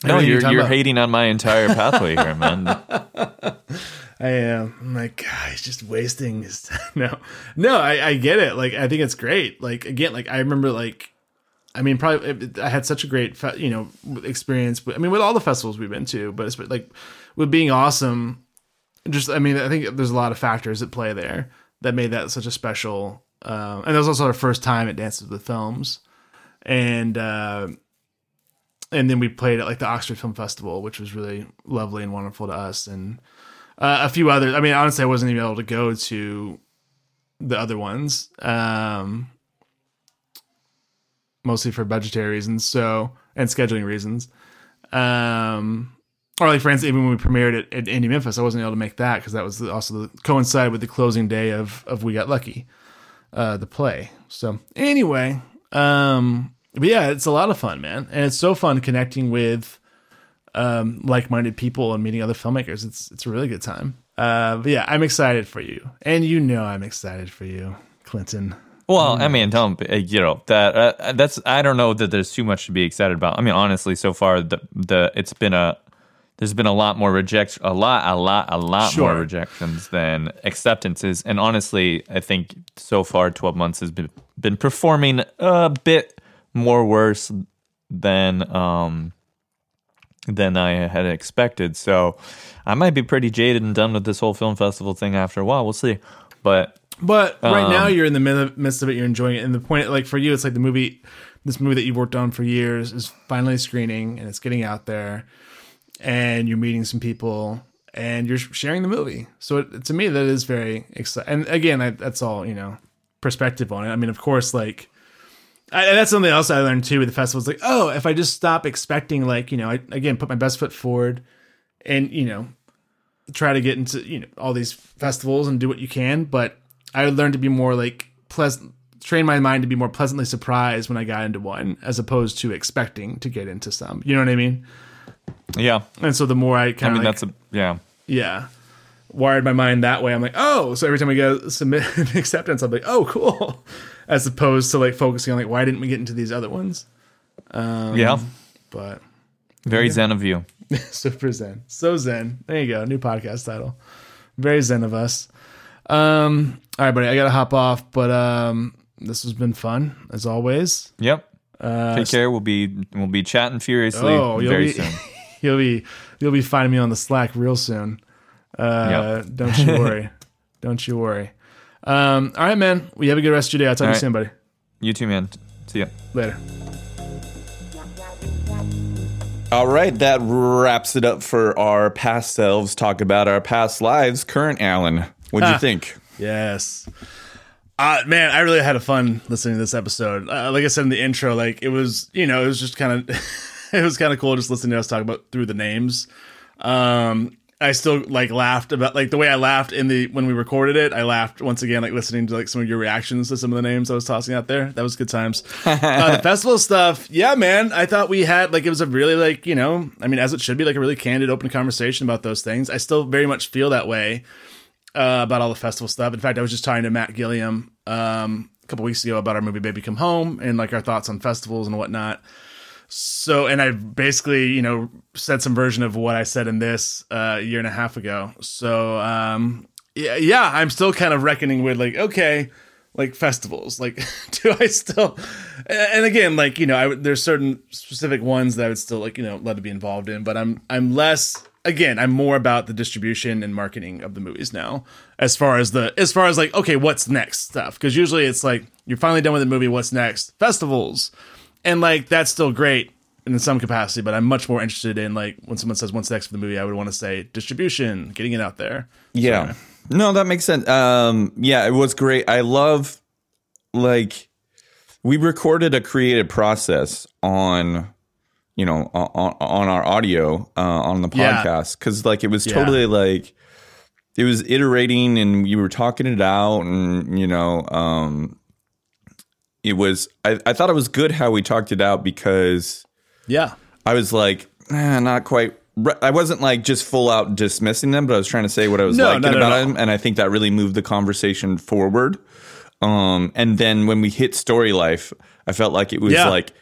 No, you're you're about. hating on my entire pathway here, man. *laughs* I am. I'm like, God, he's just wasting his *laughs* time. No, no, I, I get it. Like, I think it's great. Like, again, like I remember, like, I mean, probably I had such a great, fe- you know, experience. I mean, with all the festivals we've been to, but it's like with being awesome. Just, I mean, I think there's a lot of factors at play there that made that such a special. Um, and that was also our first time at Dances with Films, and uh, and then we played at like the Oxford Film Festival, which was really lovely and wonderful to us, and uh, a few others. I mean, honestly, I wasn't even able to go to the other ones, um, mostly for budgetary reasons, so and scheduling reasons. Um, or like, for instance, even when we premiered at, at Indie Memphis, I wasn't able to make that because that was also the, coincided with the closing day of of We Got Lucky, uh, the play. So anyway, um, but yeah, it's a lot of fun, man, and it's so fun connecting with um, like-minded people and meeting other filmmakers. It's it's a really good time. Uh, but yeah, I'm excited for you, and you know I'm excited for you, Clinton. Well, I mean, don't uh, you know that uh, that's I don't know that there's too much to be excited about. I mean, honestly, so far the the it's been a there's been a lot more reject a lot a lot a lot Sure. more rejections than acceptances, and honestly, I think so far 12 months has been been performing a bit more worse than um than I had expected. So I might be pretty jaded and done with this whole film festival thing after a while. We'll see, but. But right Um, now you're in the midst of it. You're enjoying it, and the point, like for you, it's like the movie, this movie that you've worked on for years is finally screening, and it's getting out there, and you're meeting some people, and you're sharing the movie. So it, to me, that is very exciting. And again, I, that's all you know, perspective on it. I mean, of course, like. I, and that's something else I learned too with the festival. It's like, oh, if I just stop expecting, like, you know, I, again, put my best foot forward, and you know, try to get into you know all these festivals and do what you can. But i learned to be more like pleasant train my mind to be more pleasantly surprised when i got into one as opposed to expecting to get into some. You know what i mean? Yeah, and so the more i I kind mean of that's a yeah. yeah wired my mind that way i'm like oh so every time we go submit an *laughs* acceptance i'm like oh cool as opposed to like focusing on like why didn't we get into these other ones Um, yeah, but very zen of you. *laughs* Super zen. So zen. There you go. New podcast title. Very zen of us. Um, all right, buddy. I gotta hop off, but um, this has been fun as always. Yep. Uh, Take care. We'll be we'll be chatting furiously Oh, you'll very be soon. *laughs* you'll be you'll be finding me on the Slack real soon. Uh, Don't you worry. *laughs* don't you worry. Um, all right, man. We have a good rest of your day. I'll talk to All you soon, buddy. You too, man. See ya. Later. All right, that wraps it up for our past selves. Talk about our past lives. Current Allen, what'd you Ah. think? Yes. Uh, man, I really had a fun listening to this episode. Uh, like I said in the intro, like it was, you know, it was just kind of, *laughs* it was kind of cool just listening to us talk about through the names. Um, I still like laughed about like the way I laughed in the when we recorded it. I laughed once again, like listening to like some of your reactions to some of the names I was tossing out there. That was good times. *laughs* uh, the festival stuff, yeah, man. I thought we had like it was a really like you know, I mean, as it should be, like a really candid, open conversation about those things. I still very much feel that way uh, about all the festival stuff. In fact, I was just talking to Matt Gilliam um, a couple weeks ago about our movie Baby Come Home and like our thoughts on festivals and whatnot. So, and I basically, you know, said some version of what I said in this uh, a year and a half ago. So, um, yeah, yeah, I'm still kind of reckoning with like, okay, like festivals, like, *laughs* do I still? And again, like, you know, I, there's certain specific ones that I would still like, you know, love to be involved in, but I'm, I'm less. Again, I'm more about the distribution and marketing of the movies now, as far as the, as far as like, okay, what's next stuff? Because usually it's like you're finally done with the movie. What's next? Festivals and like that's still great in some capacity but i'm much more interested in like when someone says what's next for the movie i would want to say distribution getting it out there Yeah. No, that makes sense. Um, yeah, it was great. I love like we recorded a creative process on you know on, on our audio uh, on the podcast because like it was Yeah. totally like it was iterating and you were talking it out and you know um it was I, I thought it was good how we talked it out because yeah I was like, eh, not quite. I wasn't like just full out dismissing them, but I was trying to say what I was No, liking about them, and I think that really moved the conversation forward. Um, and then when we hit story life, I felt like it was Yeah. like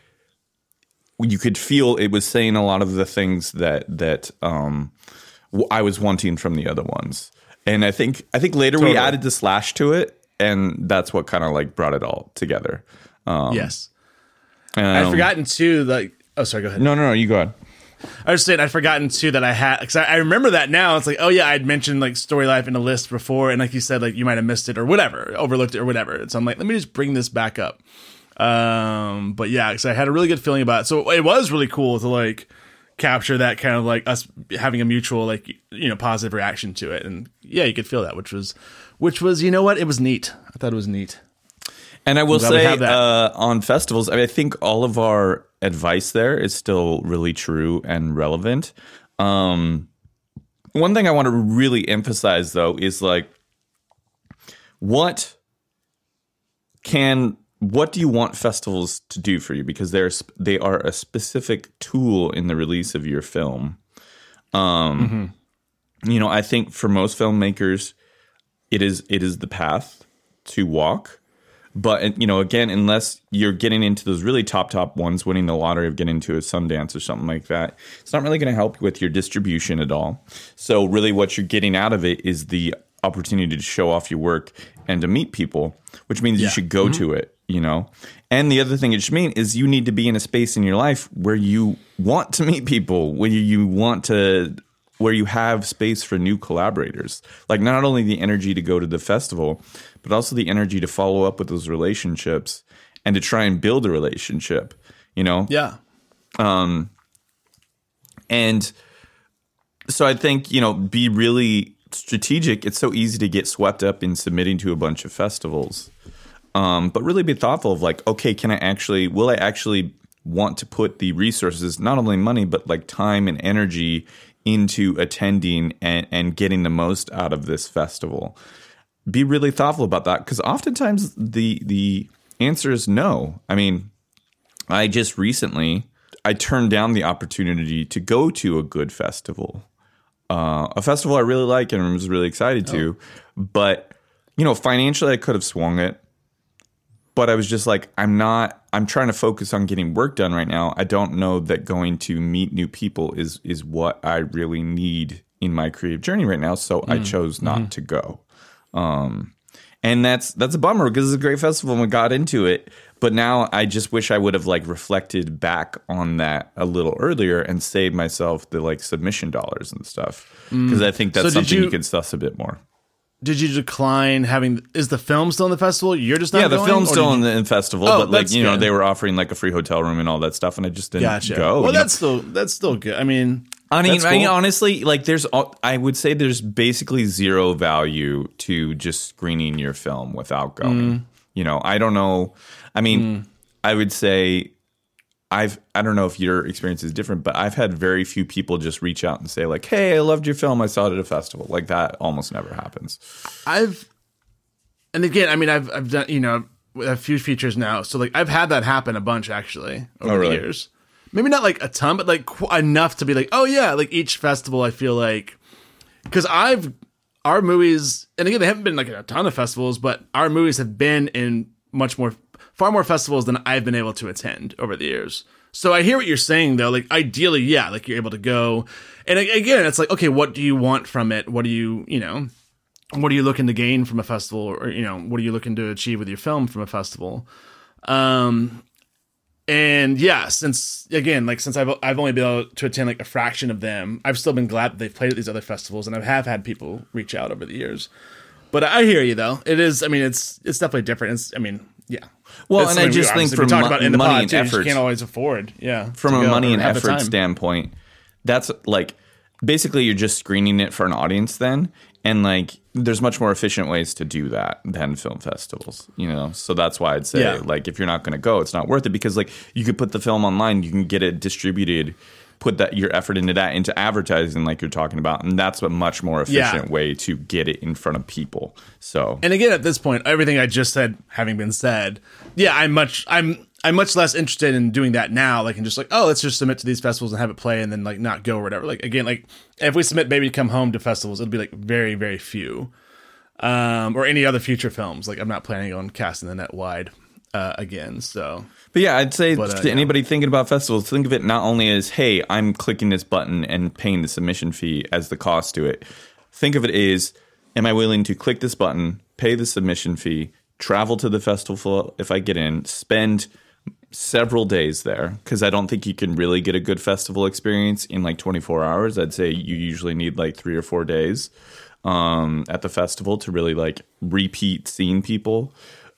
you could feel it was saying a lot of the things that that um, I was wanting from the other ones. And I think I think later we added the slash to it, and that's what kind of like brought it all together. Um, yes i'd um, forgotten too like oh sorry go ahead No, no, no. You go ahead. I was saying I'd forgotten too that I had because I, I remember that now. It's like, oh yeah, I'd mentioned like story life in a list before, and like you said, like you might have missed it or whatever, overlooked it or whatever. So I'm like, let me just bring this back up. Um, but yeah, because I had a really good feeling about it. So it was really cool to like capture that kind of like us having a mutual like you know positive reaction to it, and yeah, you could feel that, which was which was you know what, it was neat. I thought it was neat. And I will say that. uh, on festivals, I, mean, I think all of our advice there is still really true and relevant. Um, one thing I want to really emphasize though is like, what can what do you want festivals to do for you? Because they're they are a specific tool in the release of your film. Um, you know, I think for most filmmakers, it is it is the path to walk. But you know again unless you're getting into those really top top ones winning the lottery of getting into a sundance or something like that it's not really going to help with your distribution at all. So really what you're getting out of it is the opportunity to show off your work and to meet people which means you should go mm-hmm. to it you know? And the other thing it should mean is you need to be in a space in your life where you want to meet people where you want to where you have space for new collaborators. Like not only the energy to go to the festival, but also the energy to follow up with those relationships and to try and build a relationship, you know? Yeah, And so I think, you know, be really strategic. It's so easy to get swept up in submitting to a bunch of festivals. Um, but really be thoughtful of like, okay, can I actually, will I actually want to put the resources, not only money, but like time and energy into attending and, and getting the most out of this festival? Be really thoughtful about that because oftentimes the the answer is no. I mean, I just recently I turned down the opportunity to go to a good festival, uh, a festival I really like and was really excited to, but you know, financially I could have swung it, but I was just like, I'm not. I'm trying to focus on getting work done right now. I don't know that going to meet new people is is what I really need in my creative journey right now. So I mm. chose not mm-hmm. to go Um, and that's that's a bummer because it's a great festival and we got into it but now i just wish i would have like reflected back on that a little earlier and saved myself the like submission dollars and stuff because mm. i think that's So something you, you- can suss a bit more did you decline having? Is the film still in the festival? You're just not. Going Yeah the going? film's still in the in festival Oh, but like that's you know they were offering like a free hotel room and all that stuff and i just didn't Gotcha. go well, you know? that's still that's still good. I mean, I mean, that's I mean, honestly, like there's, I would say there's basically zero value to just screening your film without going. Mm. You know, I don't know. I mean, I would say I've I don't know if your experience is different, but I've had very few people just reach out and say like, "Hey, I loved your film. I saw it at a festival." Like that almost never happens. I've, and again, I mean, I've I've done you know a few features now, so like I've had that happen a bunch actually over Oh, really? the years. Maybe not like a ton, but like qu- enough to be like, oh yeah, like each festival, I feel like because I've our movies, and again, they haven't been like in a ton of festivals, but our movies have been in much more, far more festivals than I've been able to attend over the years. So I hear what you're saying though. Like ideally, yeah, like you're able to go, and again, it's like, okay, what do you want from it? What do you, you know, what are you looking to gain from a festival, or you know, what are you looking to achieve with your film from a festival? Um, and yeah, since again, like since I've I've only been able to attend like a fraction of them, I've still been glad that they've played at these other festivals, and I have had people reach out over the years. But I hear you though. It is. I mean, it's it's definitely different. It's. I mean, yeah. Well, It's and I something we just think from mo- about in the money pod, and too, you just can't always afford. Yeah, from a money and effort standpoint, that's like basically you're just screening it for an audience then. And like there's much more efficient ways to do that than film festivals, you know. So that's why I'd say Yeah. like if you're not gonna go, it's not worth it because like you could put the film online, you can get it distributed, put that your effort into that, into advertising like you're talking about, and that's a much more Yeah. efficient way to get it in front of people. So And again, at this point, everything I just said having been said, yeah, I'm much I'm I'm much less interested in doing that now. Like, and just like, oh, let's just submit to these festivals and have it play, and then like not go or whatever. Like again, like if we submit Baby Come Home to festivals, it'll be like very very few, um, or any other future films. Like I'm not planning on casting the net wide uh, again. So But yeah, I'd say But, uh, to anybody thinking about festivals, think of it not only as, hey, I'm clicking this button and paying the submission fee as the cost to it. Think of it as, am I willing to click this button, pay the submission fee, travel to the festival if I get in, spend several days there because I don't think you can really get a good festival experience in like 24 hours. I'd say you usually need like three or four days um, at the festival to really like repeat seeing people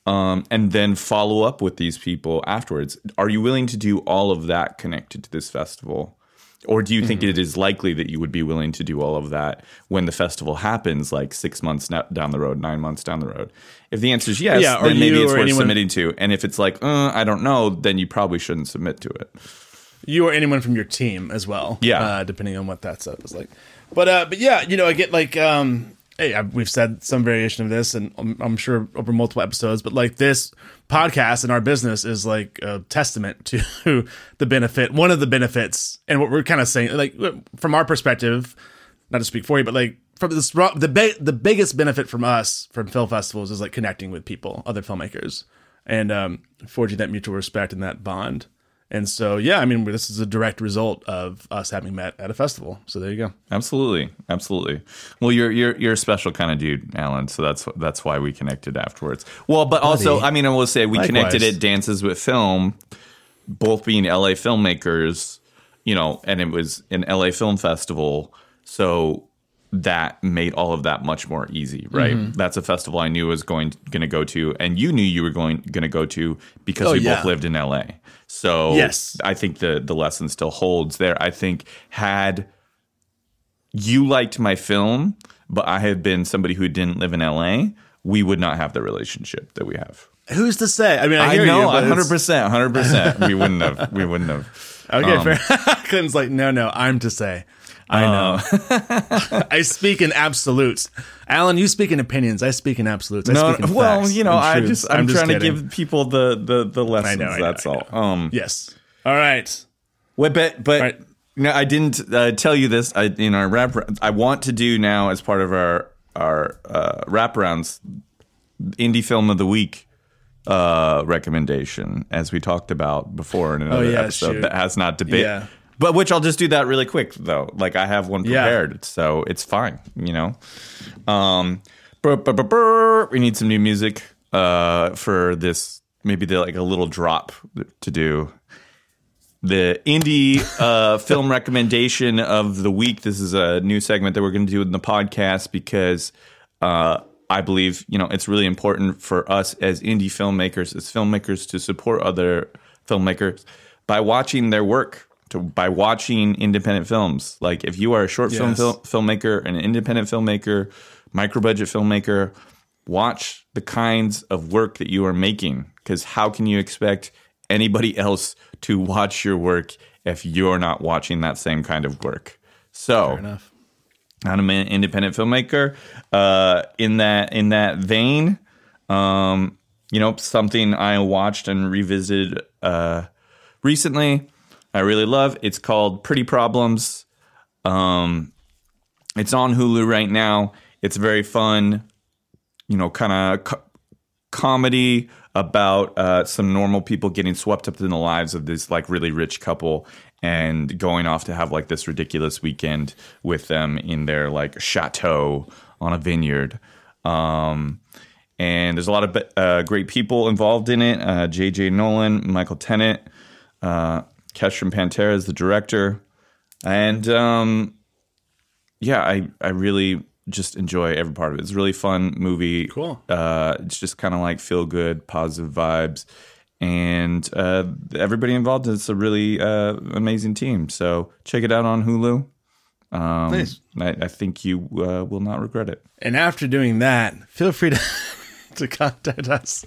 um, and then follow up with these people afterwards. Are you willing to do all of that connected to this festival? Or do you think Mm-hmm. it is likely that you would be willing to do all of that when the festival happens, like six months down the road, nine months down the road? If the answer is yes, Yeah, then maybe it's or worth anyone- submitting to. And if it's like, uh, I don't know, then you probably shouldn't submit to it. you or anyone from your team as well. Yeah. uh, depending on what that stuff is like. But uh, but yeah, you know, I get like um, hey, I, we've said some variation of this, and I'm, I'm sure over multiple episodes. But like this podcast and our business is like a testament *laughs* to the benefit, one of the benefits, and what we're kind of saying, like from our perspective, not to speak for you, but like from this, the the biggest benefit from us from film festivals is like connecting with people, other filmmakers, and um, forging that mutual respect and that bond. And so, yeah, I mean, this is a direct result of us having met at a festival. So there you go. Absolutely, absolutely. Well, you're you're you're a special kind of dude, Allen. So that's that's why we connected afterwards. Well, but also, I mean, I will say we connected at Dances with Film, both being LA filmmakers, you know, and it was an LA Film Festival, so that made all of that much more easy, right? Mm-hmm. That's a festival I knew was going going to go to, and you knew you were going going to go to because Oh, we yeah. both lived in LA. So Yes. I think the the lesson still holds there. I think had you liked my film, but I had been somebody who didn't live in LA, we would not have the relationship that we have. Who's to say? I mean, I, I, hear know, one hundred percent, hundred percent. We wouldn't have. We wouldn't have. *laughs* Okay, Um, fair. *laughs* Clinton's like, no, no, I'm to say. I know. *laughs* I speak in absolutes. Allen, you speak in opinions. I speak in absolutes. I No, speak in well, facts you know, I just I'm, trying to give people the the the lessons. I know, I know, that's all. Um, Yes. All right. Wait, but but Right. no, I didn't uh, tell you this I, in our wrap. I want to do now as part of our our uh, wraparounds, indie film of the week uh, recommendation, as we talked about before in another Oh, yeah, episode shoot. that has not debate. Yeah. But which I'll just do that really quick though. Like I have one Yeah. prepared, so it's fine. You know. Um, brr, brr, brr. we need some new music uh, for this. Maybe the, like a little drop to do the indie uh, *laughs* film recommendation of the week. This is a new segment that we're going to do in the podcast because uh, I believe you know it's really important for us as indie filmmakers, as filmmakers, to support other filmmakers by watching their work. To, by watching independent films, like if you are a short film fil- filmmaker, an independent filmmaker, micro budget filmmaker, watch the kinds of work that you are making because how can you expect anybody *laughs* else to watch your work if you're not watching that same kind of work. So. I'm an independent filmmaker. Uh, in that in that vein, um, you know, something I watched and revisited uh, recently. I really love. It's called Pretty Problems. Um, it's on Hulu right now. It's very fun. You know, kind of co- comedy about uh, some normal people getting swept up in the lives of this like really rich couple and going off to have like this ridiculous weekend with them in their like chateau on a vineyard. Um, and there's a lot of uh, great people involved in it. Uh, J.J. Nolan, Michael Tennant, uh, Kestrin Pantera is the director, and um, yeah, I I really just enjoy every part of it. It's a really fun movie. Cool. Uh, it's just kind of like feel good, positive vibes, and uh, everybody involved. It's a really uh, amazing team. So check it out on Hulu. Um, Nice. I, I think you uh, will not regret it. And after doing that, feel free to, *laughs* to contact us.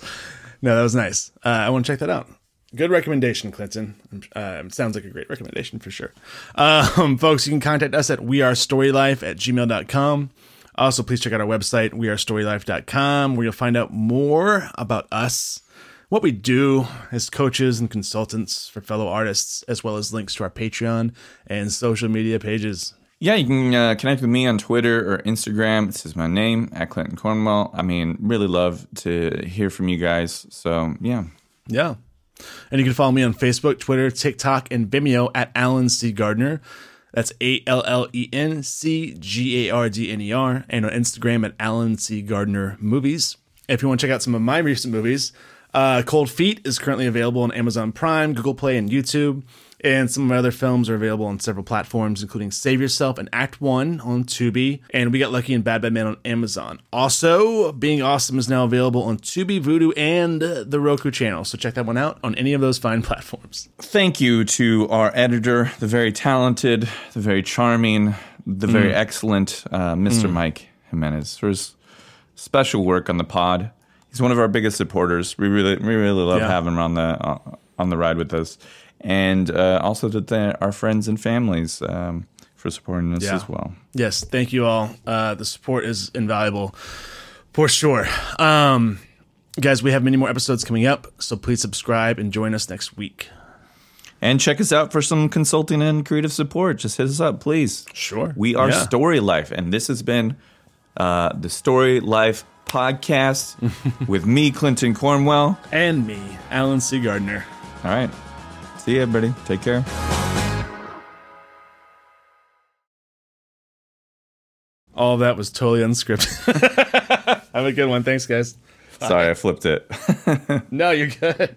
No, that was nice. Uh, I want to check that out. Good recommendation, Clinton. Uh, sounds like a great recommendation for sure. Um, *laughs* folks, you can contact us at wearestorylife at gmail.com. Also, please check out our website, wearestorylife.com, where you'll find out more about us, what we do as coaches and consultants for fellow artists, as well as links to our Patreon and social media pages. Yeah, you can uh, connect with me on Twitter or Instagram. This is my name at Clinton Cornwell. I mean, really love to hear from you guys. So yeah, Yeah. And you can follow me on Facebook, Twitter, TikTok, and Vimeo at Allen C. Gardner. That's A L L E N C G A R D N E R. And on Instagram at Allen C. Gardner Movies. If you want to check out some of my recent movies, uh, Cold Feet is currently available on Amazon Prime, Google Play, and YouTube. And some of my other films are available on several platforms, including Save Yourself and Act One on Tubi. And We Got Lucky and Bad Bad Man on Amazon. Also, Being Awesome is now available on Tubi, Vudu, and the Roku channel. So check that one out on any of those fine *laughs* platforms. thank you to our editor, the very talented, the very charming, the very Mm. excellent uh, Mr. Mike Jimenez for his special work on the pod. He's one of our biggest supporters. We really, we really love Yeah. having him on the uh, on the ride with us, and uh, also to the, our friends and families um, for supporting us Yeah. as well. Yes, thank you all. Uh, the support is invaluable for sure. Um, guys, we have many more episodes coming up, so please subscribe and join us next week. And check us out for some consulting and creative support. Just hit us up, please. Sure. We are Yeah. Story Life, and this has been uh, the Story Life podcast *laughs* with me, Clinton Cornwell. And me, Allen C. Gardner. All right. See you, everybody. Take care. All that was totally unscripted. *laughs* have a good one. Thanks, guys. Sorry, I flipped it. *laughs* No, you're good.